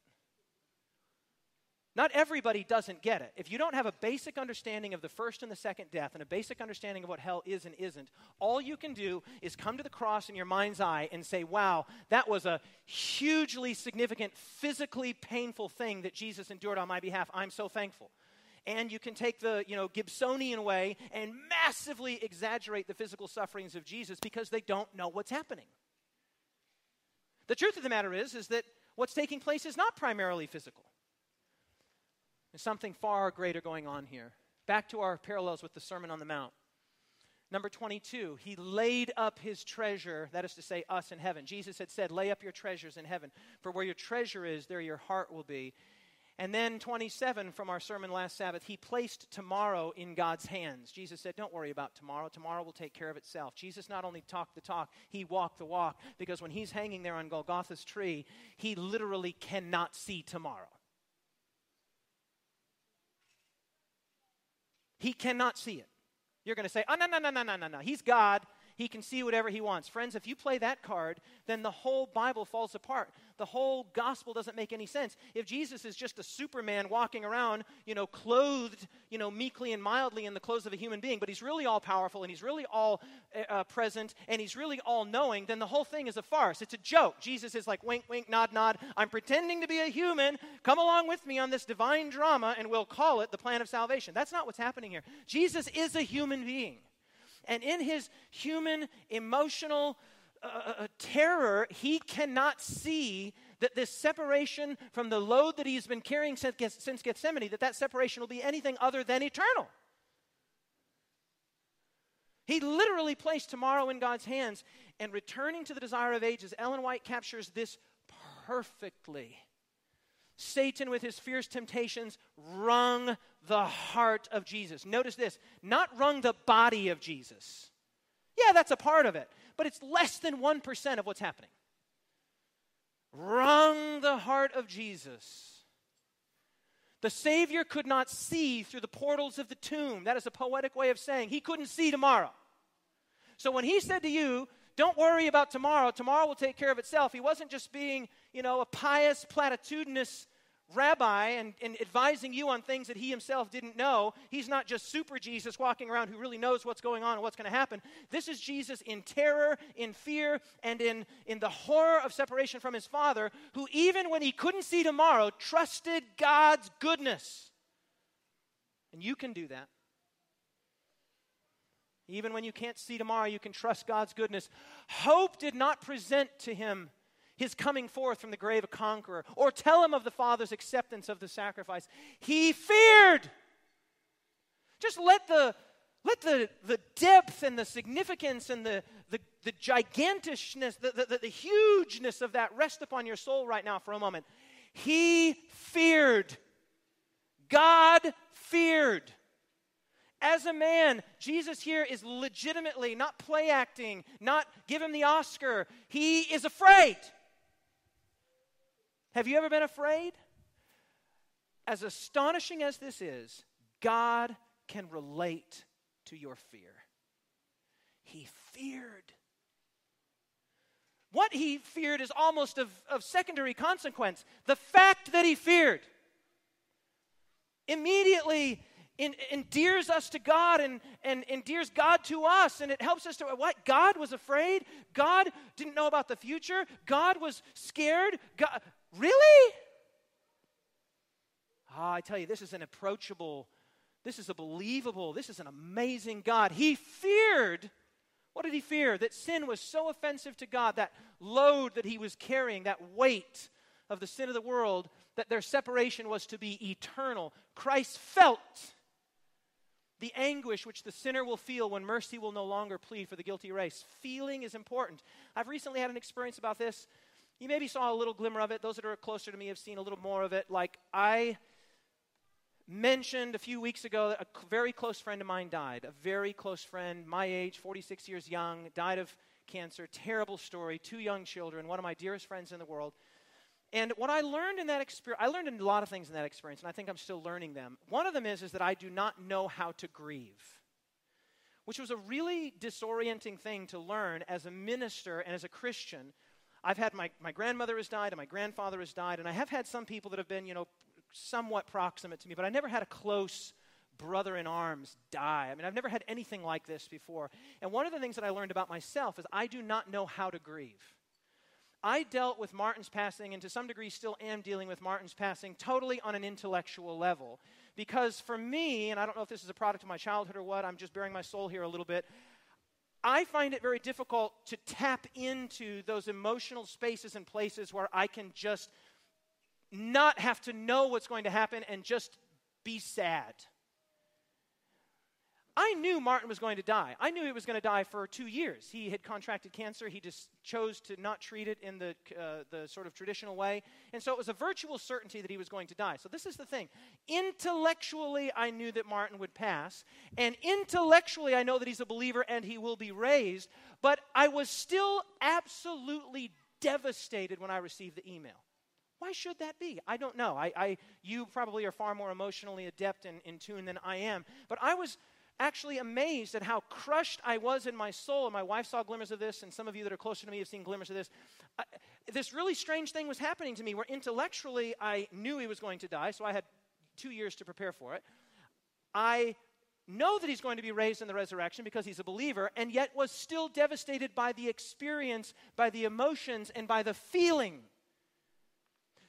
A: Not everybody doesn't get it. If you don't have a basic understanding of the first and the second death and a basic understanding of what hell is and isn't, all you can do is come to the cross in your mind's eye and say, wow, that was a hugely significant, physically painful thing that Jesus endured on my behalf. I'm so thankful. And you can take the, you know, Gibsonian way and massively exaggerate the physical sufferings of Jesus because they don't know what's happening. The truth of the matter is, is that what's taking place is not primarily physical. There's something far greater going on here. Back to our parallels with the Sermon on the Mount. Number 22, he laid up his treasure, that is to say, us in heaven. Jesus had said, Lay up your treasures in heaven, for where your treasure is, there your heart will be. And then 27 from our sermon last Sabbath, he placed tomorrow in God's hands. Jesus said, Don't worry about tomorrow. Tomorrow will take care of itself. Jesus not only talked the talk, he walked the walk, because when he's hanging there on Golgotha's tree, he literally cannot see tomorrow. He cannot see it. You're going to say, oh, no, no, no, no, no, no, no. He's God. He can see whatever he wants. Friends, if you play that card, then the whole Bible falls apart. The whole gospel doesn't make any sense. If Jesus is just a superman walking around, you know, clothed, you know, meekly and mildly in the clothes of a human being, but he's really all powerful and he's really all eh, uh, present and he's really all knowing, then the whole thing is a farce. It's a joke. Jesus is like, wink, wink, nod, nod. I'm pretending to be a human. Come along with me on this divine drama and we'll call it the plan of salvation. That's not what's happening here. Jesus is a human being. And in his human, emotional uh, uh, uh, terror, he cannot see that this separation from the load that he's been carrying since, Gethsemane, that that separation will be anything other than eternal. He literally placed tomorrow in God's hands. And returning to the desire of ages, Ellen White captures this perfectly. Satan, with his fierce temptations, wrung the heart of Jesus. Notice this not wrung the body of Jesus. Yeah, that's a part of it, but it's less than 1% of what's happening. Wrung the heart of Jesus. The Savior could not see through the portals of the tomb. That is a poetic way of saying he couldn't see tomorrow. So when he said to you, don't worry about tomorrow. Tomorrow will take care of itself. He wasn't just being, you know, a pious, platitudinous rabbi and, and, advising you on things that he himself didn't know. He's not just super Jesus walking around who really knows what's going on and what's going to happen. This is Jesus in terror, in fear, and in, in the horror of separation from his Father, who, even when he couldn't see tomorrow, trusted God's goodness. And you can do that. Even when you can't see tomorrow, you can trust God's goodness. Hope did not present to him his coming forth from the grave a conqueror or tell him of the Father's acceptance of the sacrifice. He feared. Just let the let the, the depth and the significance and the, the, the gigantishness, the, the, the hugeness of that rest upon your soul right now for a moment. He feared. God feared. As a man, Jesus here is legitimately not play acting, not give him the Oscar. He is afraid. Have you ever been afraid? As astonishing as this is, God can relate to your fear. He feared. What he feared is almost of, of secondary consequence. The fact that he feared immediately in, endears us to God and, and endears God to us. And it helps us to what? God was afraid. God didn't know about the future. God was scared. God, really? Ah, I tell you, this is an approachable, this is a believable, this is an amazing God. He feared. What did he fear? That sin was so offensive to God, that load that he was carrying, that weight of the sin of the world, that their separation was to be eternal. Christ felt the anguish which the sinner will feel when mercy will no longer plead for the guilty race. Feeling is important. I've recently had an experience about this. You maybe saw a little glimmer of it. Those that are closer to me have seen a little more of it. Like I mentioned a few weeks ago that a very close friend of mine died. A very close friend, my age, 46 years young, died of cancer. Terrible story. Two young children, one of my dearest friends in the world. And what I learned in that experience, I learned a lot of things in that experience, and I think I'm still learning them. One of them is, is that I do not know how to grieve, which was a really disorienting thing to learn as a minister and as a Christian. I've had my, my grandmother has died and my grandfather has died, and I have had some people that have been, you know, somewhat proximate to me, but I never had a close brother in arms die. I mean, I've never had anything like this before. And one of the things that I learned about myself is I do not know how to grieve. I dealt with Martin's passing, and to some degree still am dealing with Martin's passing, totally on an intellectual level. Because for me, and I don't know if this is a product of my childhood or what, I'm just bearing my soul here a little bit. I find it very difficult to tap into those emotional spaces and places where I can just not have to know what's going to happen and just be sad. I knew Martin was going to die. I knew he was going to die for two years. He had contracted cancer. He just chose to not treat it in the, uh, the sort of traditional way. And so it was a virtual certainty that he was going to die. So this is the thing. Intellectually, I knew that Martin would pass. And intellectually, I know that he's a believer and he will be raised. But I was still absolutely devastated when I received the email. Why should that be? I don't know. I, I you probably are far more emotionally adept and in tune than I am. But I was actually amazed at how crushed I was in my soul. And my wife saw glimmers of this, and some of you that are closer to me have seen glimmers of this. I, this really strange thing was happening to me where intellectually I knew he was going to die, so I had two years to prepare for it. I know that he's going to be raised in the resurrection because he's a believer, and yet was still devastated by the experience, by the emotions, and by the feeling.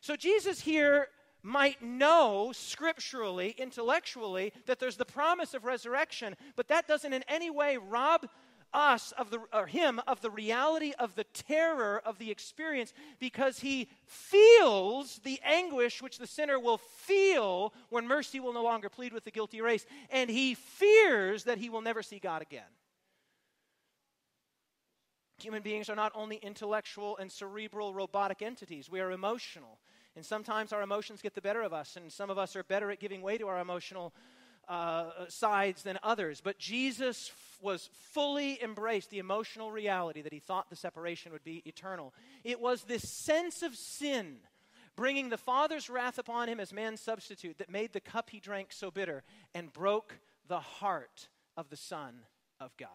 A: So Jesus here might know scripturally, intellectually, that there's the promise of resurrection, but that doesn't in any way rob us of the or him of the reality of the terror of the experience because he feels the anguish which the sinner will feel when mercy will no longer plead with the guilty race and he fears that he will never see God again. Human beings are not only intellectual and cerebral robotic entities, we are emotional. And sometimes our emotions get the better of us, and some of us are better at giving way to our emotional uh, sides than others. But Jesus f- was fully embraced the emotional reality that he thought the separation would be eternal. It was this sense of sin bringing the Father's wrath upon him as man's substitute that made the cup he drank so bitter and broke the heart of the Son of God.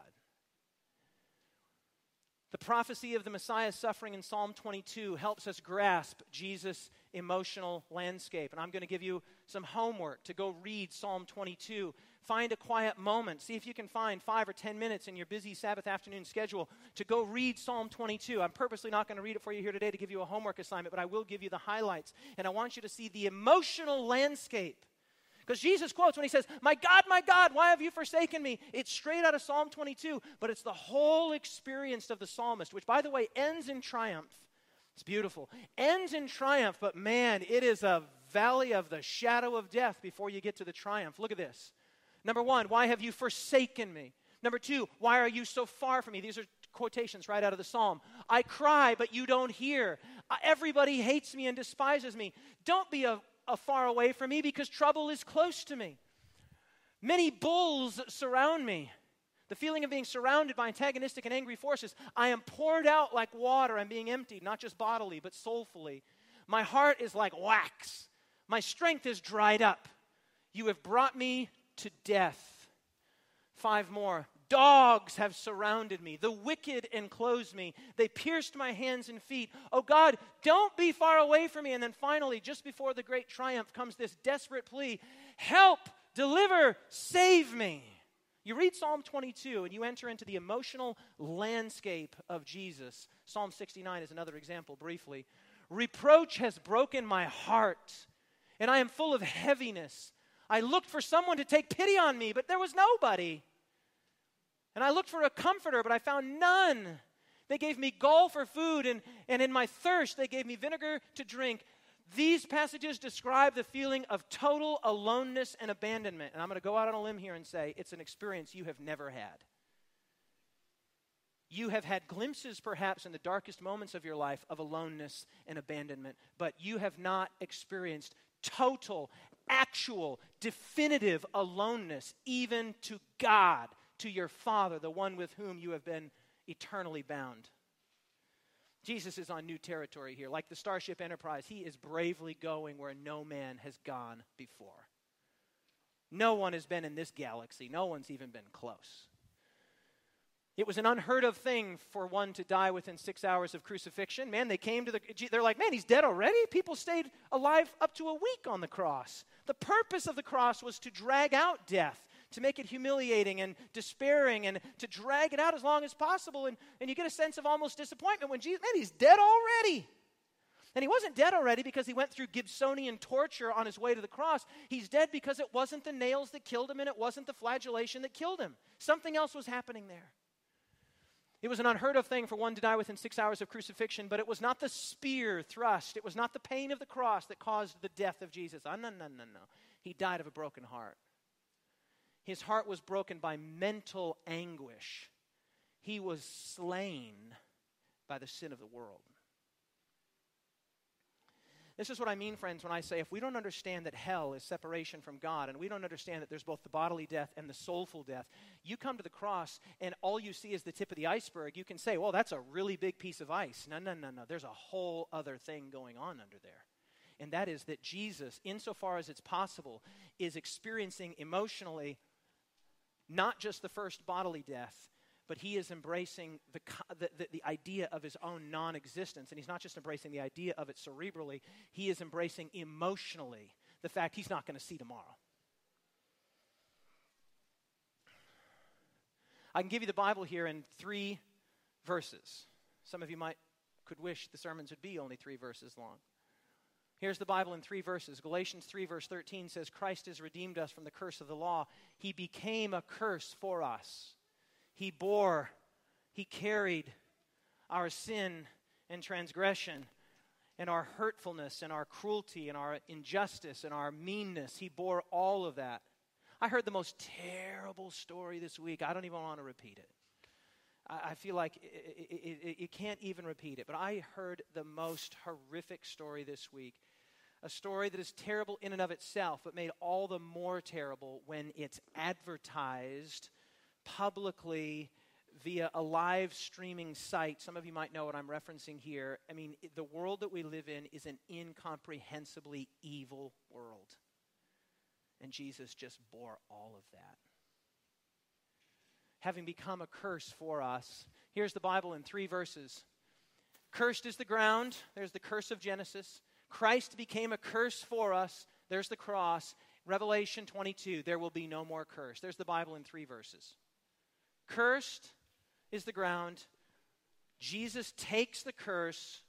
A: The prophecy of the Messiah's suffering in Psalm 22 helps us grasp Jesus' emotional landscape. And I'm going to give you some homework to go read Psalm 22. Find a quiet moment. See if you can find five or ten minutes in your busy Sabbath afternoon schedule to go read Psalm 22. I'm purposely not going to read it for you here today to give you a homework assignment, but I will give you the highlights. And I want you to see the emotional landscape. Because Jesus quotes when he says, My God, my God, why have you forsaken me? It's straight out of Psalm 22, but it's the whole experience of the psalmist, which, by the way, ends in triumph. It's beautiful. Ends in triumph, but man, it is a valley of the shadow of death before you get to the triumph. Look at this. Number one, why have you forsaken me? Number two, why are you so far from me? These are quotations right out of the psalm. I cry, but you don't hear. Uh, everybody hates me and despises me. Don't be a, a far away from me because trouble is close to me. Many bulls surround me. The feeling of being surrounded by antagonistic and angry forces. I am poured out like water. I'm being emptied, not just bodily, but soulfully. My heart is like wax. My strength is dried up. You have brought me to death. Five more. Dogs have surrounded me. The wicked enclose me. They pierced my hands and feet. Oh God, don't be far away from me. And then finally, just before the great triumph, comes this desperate plea Help, deliver, save me. You read Psalm 22 and you enter into the emotional landscape of Jesus. Psalm 69 is another example, briefly. Reproach has broken my heart, and I am full of heaviness. I looked for someone to take pity on me, but there was nobody. And I looked for a comforter, but I found none. They gave me gall for food, and, and in my thirst, they gave me vinegar to drink. These passages describe the feeling of total aloneness and abandonment. And I'm going to go out on a limb here and say it's an experience you have never had. You have had glimpses, perhaps, in the darkest moments of your life of aloneness and abandonment, but you have not experienced total, actual, definitive aloneness, even to God, to your Father, the one with whom you have been eternally bound. Jesus is on new territory here. Like the Starship Enterprise, he is bravely going where no man has gone before. No one has been in this galaxy, no one's even been close. It was an unheard of thing for one to die within six hours of crucifixion. Man, they came to the, they're like, man, he's dead already? People stayed alive up to a week on the cross. The purpose of the cross was to drag out death to make it humiliating and despairing and to drag it out as long as possible. And, and you get a sense of almost disappointment when Jesus, man, he's dead already. And he wasn't dead already because he went through Gibsonian torture on his way to the cross. He's dead because it wasn't the nails that killed him and it wasn't the flagellation that killed him. Something else was happening there. It was an unheard of thing for one to die within six hours of crucifixion, but it was not the spear thrust, it was not the pain of the cross that caused the death of Jesus. Oh, no, no, no, no. He died of a broken heart. His heart was broken by mental anguish. He was slain by the sin of the world. This is what I mean, friends, when I say if we don't understand that hell is separation from God, and we don't understand that there's both the bodily death and the soulful death, you come to the cross and all you see is the tip of the iceberg. You can say, well, that's a really big piece of ice. No, no, no, no. There's a whole other thing going on under there. And that is that Jesus, insofar as it's possible, is experiencing emotionally not just the first bodily death, but he is embracing the, the, the, idea of his own non existence. And he's not just embracing the idea of it cerebrally, he is embracing emotionally the fact he's not going to see tomorrow. I can give you the Bible here in three verses. Some of you might could wish the sermons would be only three verses long. Here's the Bible in three verses. Galatians 3, verse 13 says, Christ has redeemed us from the curse of the law. He became a curse for us. He bore, He carried our sin and transgression and our hurtfulness and our cruelty and our injustice and our meanness. He bore all of that. I heard the most terrible story this week. I don't even want to repeat it. I, feel like you can't even repeat it. But I heard the most horrific story this week. A story that is terrible in and of itself, but made all the more terrible when it's advertised publicly via a live streaming site. Some of you might know what I'm referencing here. I mean, the world that we live in is an incomprehensibly evil world. And Jesus just bore all of that. Having become a curse for us, here's the Bible in three verses. Cursed is the ground. There's the curse of Genesis. Christ became a curse for us. There's the cross. Revelation 22, there will be no more curse. There's the Bible in three verses. Cursed is the ground. Jesus takes the curse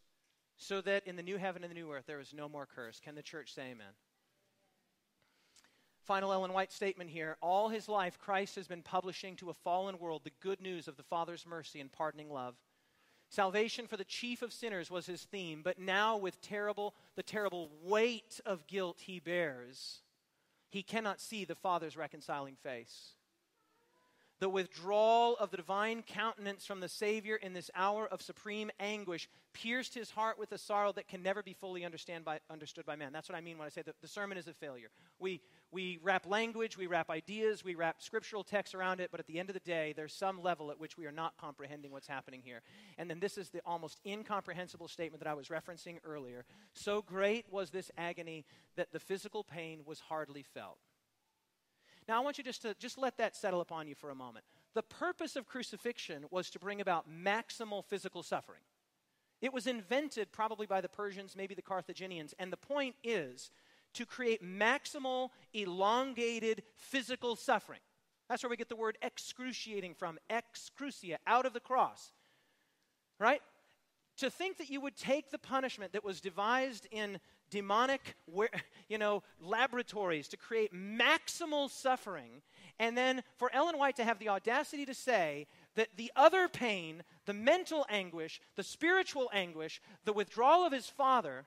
A: so that in the new heaven and the new earth there is no more curse. Can the church say amen? Final Ellen White statement here. All his life, Christ has been publishing to a fallen world the good news of the Father's mercy and pardoning love. Salvation for the chief of sinners was his theme, but now with terrible the terrible weight of guilt he bears, he cannot see the Father's reconciling face the withdrawal of the divine countenance from the Savior in this hour of supreme anguish pierced his heart with a sorrow that can never be fully by, understood by man. That's what I mean when I say that the sermon is a failure. We, we wrap language, we wrap ideas, we wrap scriptural texts around it, but at the end of the day, there's some level at which we are not comprehending what's happening here. And then this is the almost incomprehensible statement that I was referencing earlier. So great was this agony that the physical pain was hardly felt. Now, I want you just to just let that settle upon you for a moment. The purpose of crucifixion was to bring about maximal physical suffering. It was invented probably by the Persians, maybe the Carthaginians, and the point is to create maximal, elongated physical suffering. That's where we get the word excruciating from, excrucia, out of the cross. Right? To think that you would take the punishment that was devised in demonic you know, laboratories to create maximal suffering, and then for Ellen White to have the audacity to say that the other pain, the mental anguish, the spiritual anguish, the withdrawal of his father,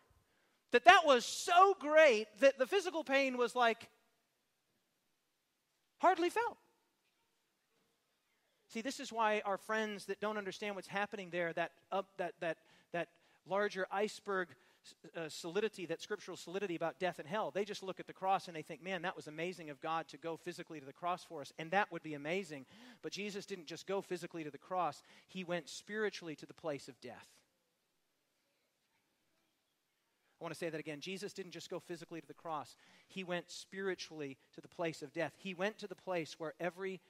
A: that that was so great that the physical pain was like hardly felt. See, this is why our friends that don't understand what's happening there, that, up, that, that, that larger iceberg uh, solidity, that scriptural solidity about death and hell. They just look at the cross and they think, man, that was amazing of God to go physically to the cross for us, and that would be amazing. But Jesus didn't just go physically to the cross, he went spiritually to the place of death. I want to say that again. Jesus didn't just go physically to the cross, he went spiritually to the place of death. He went to the place where every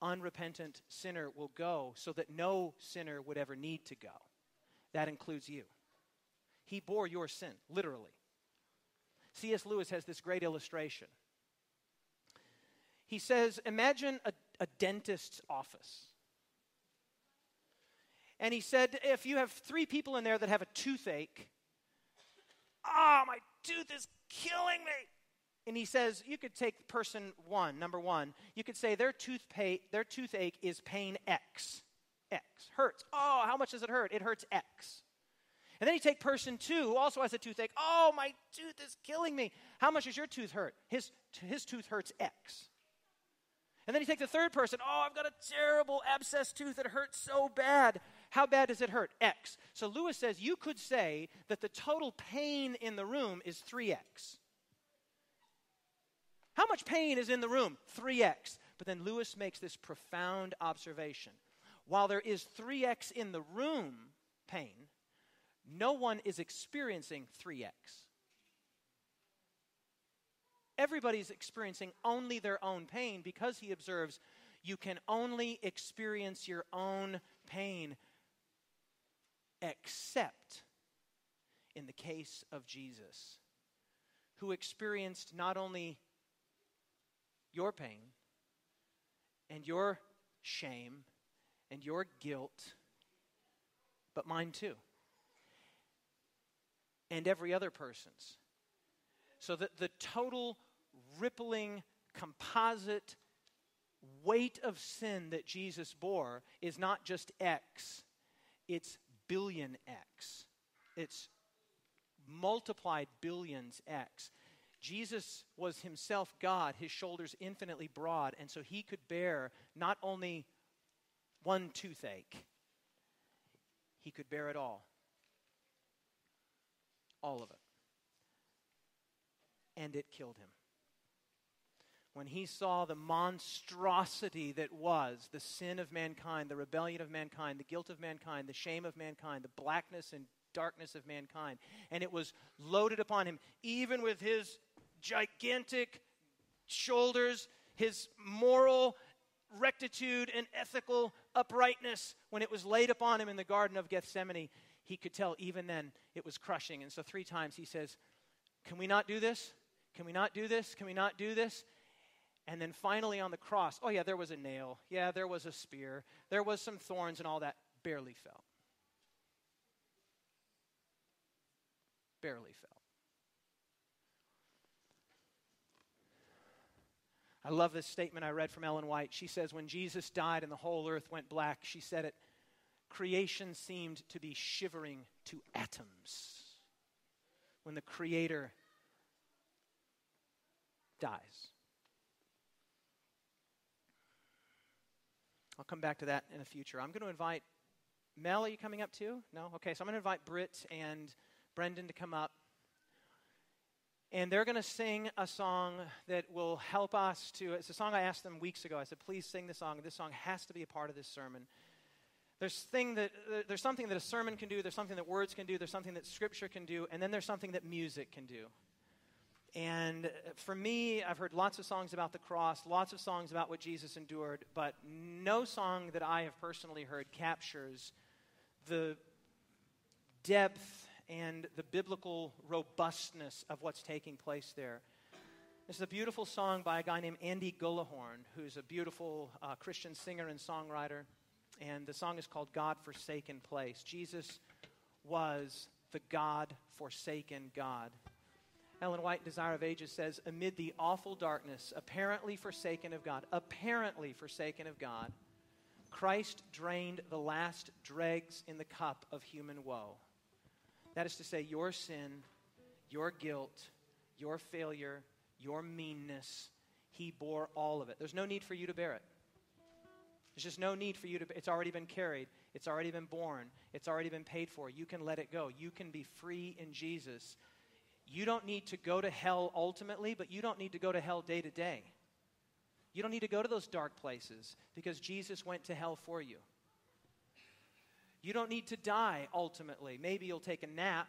A: unrepentant sinner will go so that no sinner would ever need to go. That includes you. He bore your sin, literally. C.S. Lewis has this great illustration. He says, Imagine a, a dentist's office. And he said, If you have three people in there that have a toothache, ah, oh, my tooth is killing me. And he says, You could take person one, number one, you could say their, their toothache is pain X. X. Hurts. Oh, how much does it hurt? It hurts X. And then you take person two, who also has a toothache. Oh, my tooth is killing me. How much does your tooth hurt? His, his tooth hurts X. And then you take the third person. Oh, I've got a terrible abscess tooth that hurts so bad. How bad does it hurt? X. So Lewis says you could say that the total pain in the room is 3X. How much pain is in the room? 3X. But then Lewis makes this profound observation. While there is 3X in the room pain, no one is experiencing 3x. Everybody's experiencing only their own pain because he observes You can only experience your own pain, except in the case of Jesus, who experienced not only your pain and your shame and your guilt, but mine too, and every other person's. So that the total rippling composite weight of sin that Jesus bore is not just X, it's billion X. It's multiplied billions X. Jesus was himself God, his shoulders infinitely broad, and so he could bear not only one toothache, he could bear it all. All of it. And it killed him. When he saw the monstrosity that was the sin of mankind, the rebellion of mankind, the guilt of mankind, the shame of mankind, the blackness and darkness of mankind, and it was loaded upon him, even with his gigantic shoulders, his moral rectitude and ethical uprightness, when it was laid upon him in the Garden of Gethsemane, he could tell even then it was crushing. And so, three times he says, Can we not do this? Can we not do this? Can we not do this? And then finally on the cross, oh, yeah, there was a nail. Yeah, there was a spear. There was some thorns and all that. Barely felt. Barely felt. I love this statement I read from Ellen White. She says, When Jesus died and the whole earth went black, she said it, creation seemed to be shivering to atoms when the Creator dies. I'll come back to that in the future. I'm going to invite Mel. Are you coming up too? No? Okay, so I'm going to invite Britt and Brendan to come up. And they're going to sing a song that will help us to. It's a song I asked them weeks ago. I said, please sing the song. This song has to be a part of this sermon. There's, thing that, there's something that a sermon can do, there's something that words can do, there's something that scripture can do, and then there's something that music can do. And for me, I've heard lots of songs about the cross, lots of songs about what Jesus endured, but no song that I have personally heard captures the depth and the biblical robustness of what's taking place there. This is a beautiful song by a guy named Andy Gullahorn, who's a beautiful uh, Christian singer and songwriter. And the song is called God Forsaken Place. Jesus was the God forsaken God. Ellen White, Desire of Ages, says, Amid the awful darkness, apparently forsaken of God, apparently forsaken of God, Christ drained the last dregs in the cup of human woe. That is to say, your sin, your guilt, your failure, your meanness, he bore all of it. There's no need for you to bear it. There's just no need for you to, it's already been carried. It's already been borne, It's already been paid for. You can let it go. You can be free in Jesus. You don't need to go to hell ultimately, but you don't need to go to hell day to day. You don't need to go to those dark places because Jesus went to hell for you. You don't need to die ultimately. Maybe you'll take a nap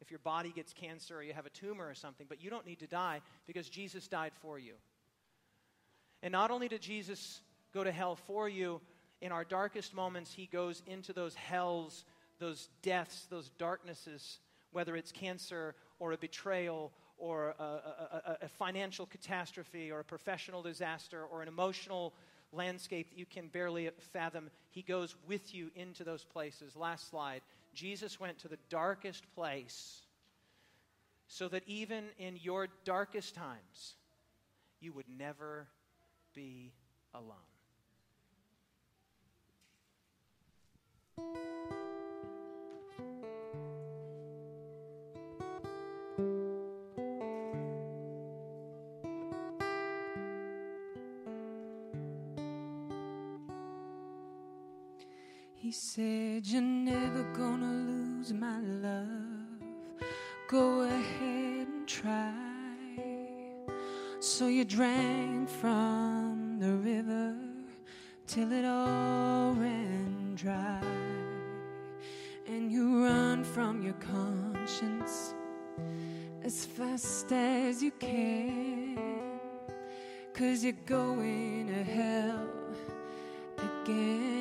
A: if your body gets cancer or you have a tumor or something, but you don't need to die because Jesus died for you. And not only did Jesus go to hell for you, in our darkest moments, he goes into those hells, those deaths, those darknesses, whether it's cancer or a betrayal or a, a, a, financial catastrophe or a professional disaster or an emotional landscape that you can barely fathom. He goes with you into those places. Last slide. Jesus went to the darkest place so that even in your darkest times, you would never be alone.
B: He said, You're never gonna lose my love. Go ahead and try. So you drank from the river till it all ran dry and you run from your conscience as fast as you can, cause you're going to hell again.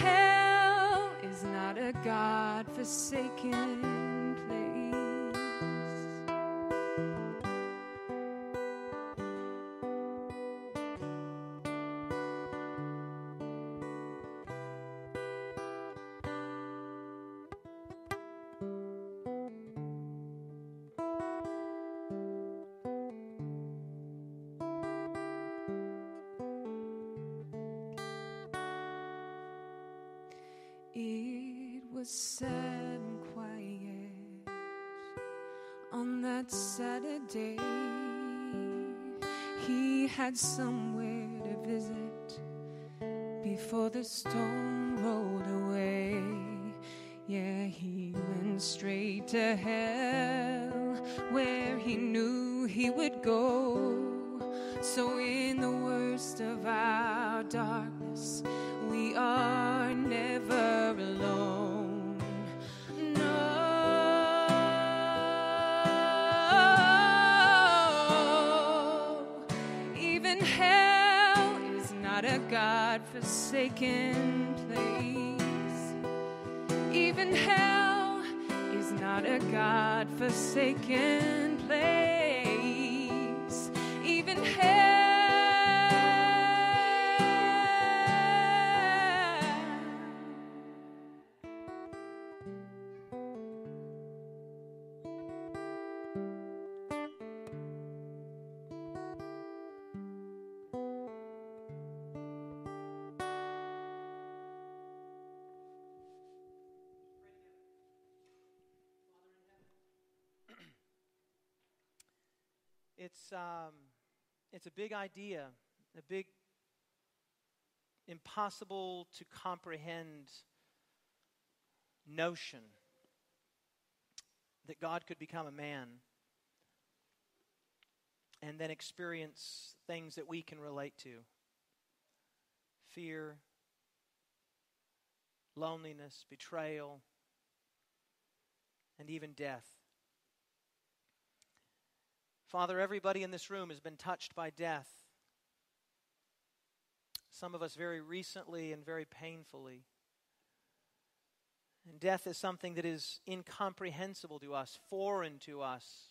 B: Hell is not a God forsaken had somewhere to visit before the storm rolled away. Yeah, he went straight to hell where he knew he would go. Forsaken place. Even hell is not a God forsaken
A: It's, um, it's a big idea, a big, impossible to comprehend notion that God could become a man and then experience things that we can relate to fear, loneliness, betrayal, and even death. Father, everybody in this room has been touched by death. Some of us very recently and very painfully. And death is something that is incomprehensible to us, foreign to us,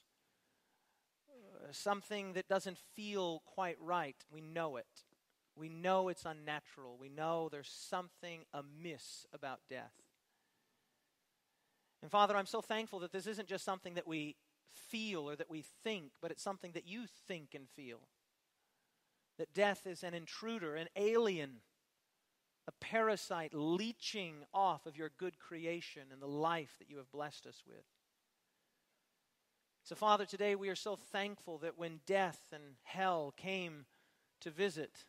A: something that doesn't feel quite right. We know it. We know it's unnatural. We know there's something amiss about death. And Father, I'm so thankful that this isn't just something that we feel or that we think, but it's something that you think and feel. That death is an intruder, an alien, a parasite leeching off of your good creation and the life that you have blessed us with. So, Father, today we are so thankful that when death and hell came to visit,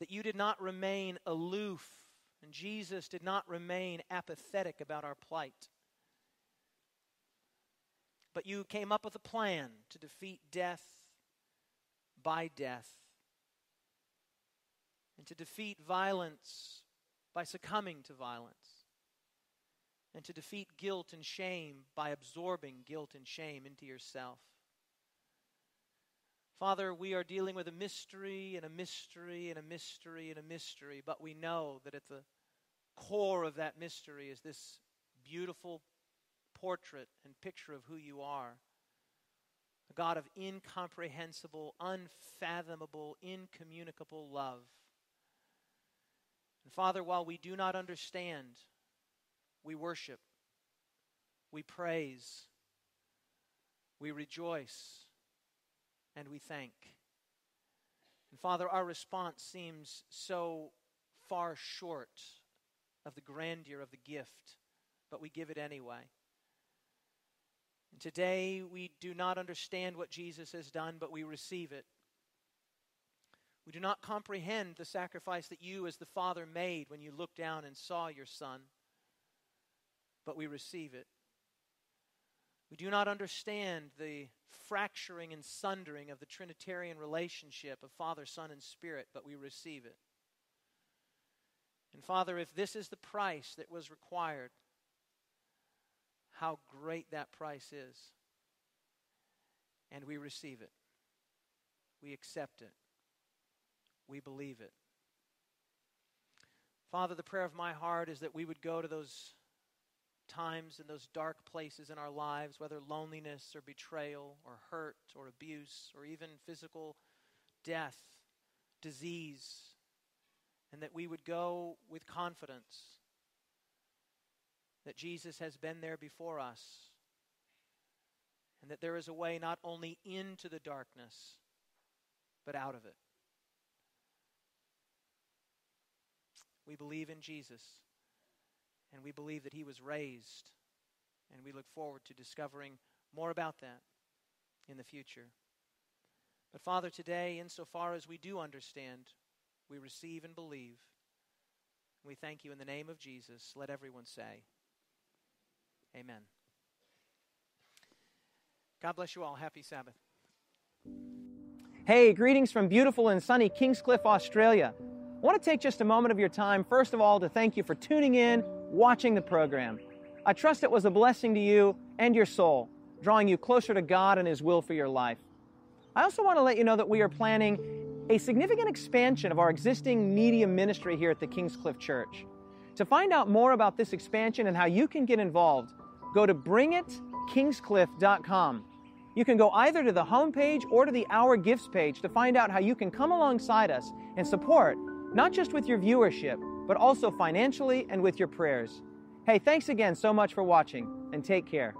A: that you did not remain aloof and Jesus did not remain apathetic about our plight. But you came up with a plan to defeat death by death and to defeat violence by succumbing to violence and to defeat guilt and shame by absorbing guilt and shame into yourself. Father, we are dealing with a mystery and a mystery and a mystery and a mystery, but we know that at the core of that mystery is this beautiful portrait and picture of who you are a God of incomprehensible, unfathomable, incommunicable love. And Father, while we do not understand, we worship, we praise, we rejoice, and we thank. And Father, our response seems so far short of the grandeur of the gift, but we give it anyway. And today we do not understand what Jesus has done, but we receive it. We do not comprehend the sacrifice that you, as the Father, made when you looked down and saw your Son, but we receive it. We do not understand the fracturing and sundering of the Trinitarian relationship of Father, Son, and Spirit, but we receive it. And Father, if this is the price that was required, how great that price is. And we receive it. We accept it. We believe it. Father, the prayer of my heart is that we would go to those times and those dark places in our lives, whether loneliness or betrayal or hurt or abuse or even physical death, disease, and that we would go with confidence that Jesus has been there before us and that there is a way not only into the darkness, but out of it. We believe in Jesus, and we believe that he was raised, and we look forward to discovering more about that in the future. But Father, today, insofar as we do understand, we receive and believe. We thank you in the name of Jesus. Let everyone say, Amen. God bless you all. Happy Sabbath.
C: Hey, greetings from beautiful and sunny Kingscliff, Australia. I want to take just a moment of your time, first of all, to thank you for tuning in, watching the program. I trust it was a blessing to you and your soul, drawing you closer to God and His will for your life. I also want to let you know that we are planning a significant expansion of our existing media ministry here at the Kingscliff Church. To find out more about this expansion and how you can get involved, go to bringitkingscliff.com. You can go either to the homepage or to the Our Gifts page to find out how you can come alongside us and support, not just with your viewership, but also financially and with your prayers. Hey, thanks again so much for watching, and take care.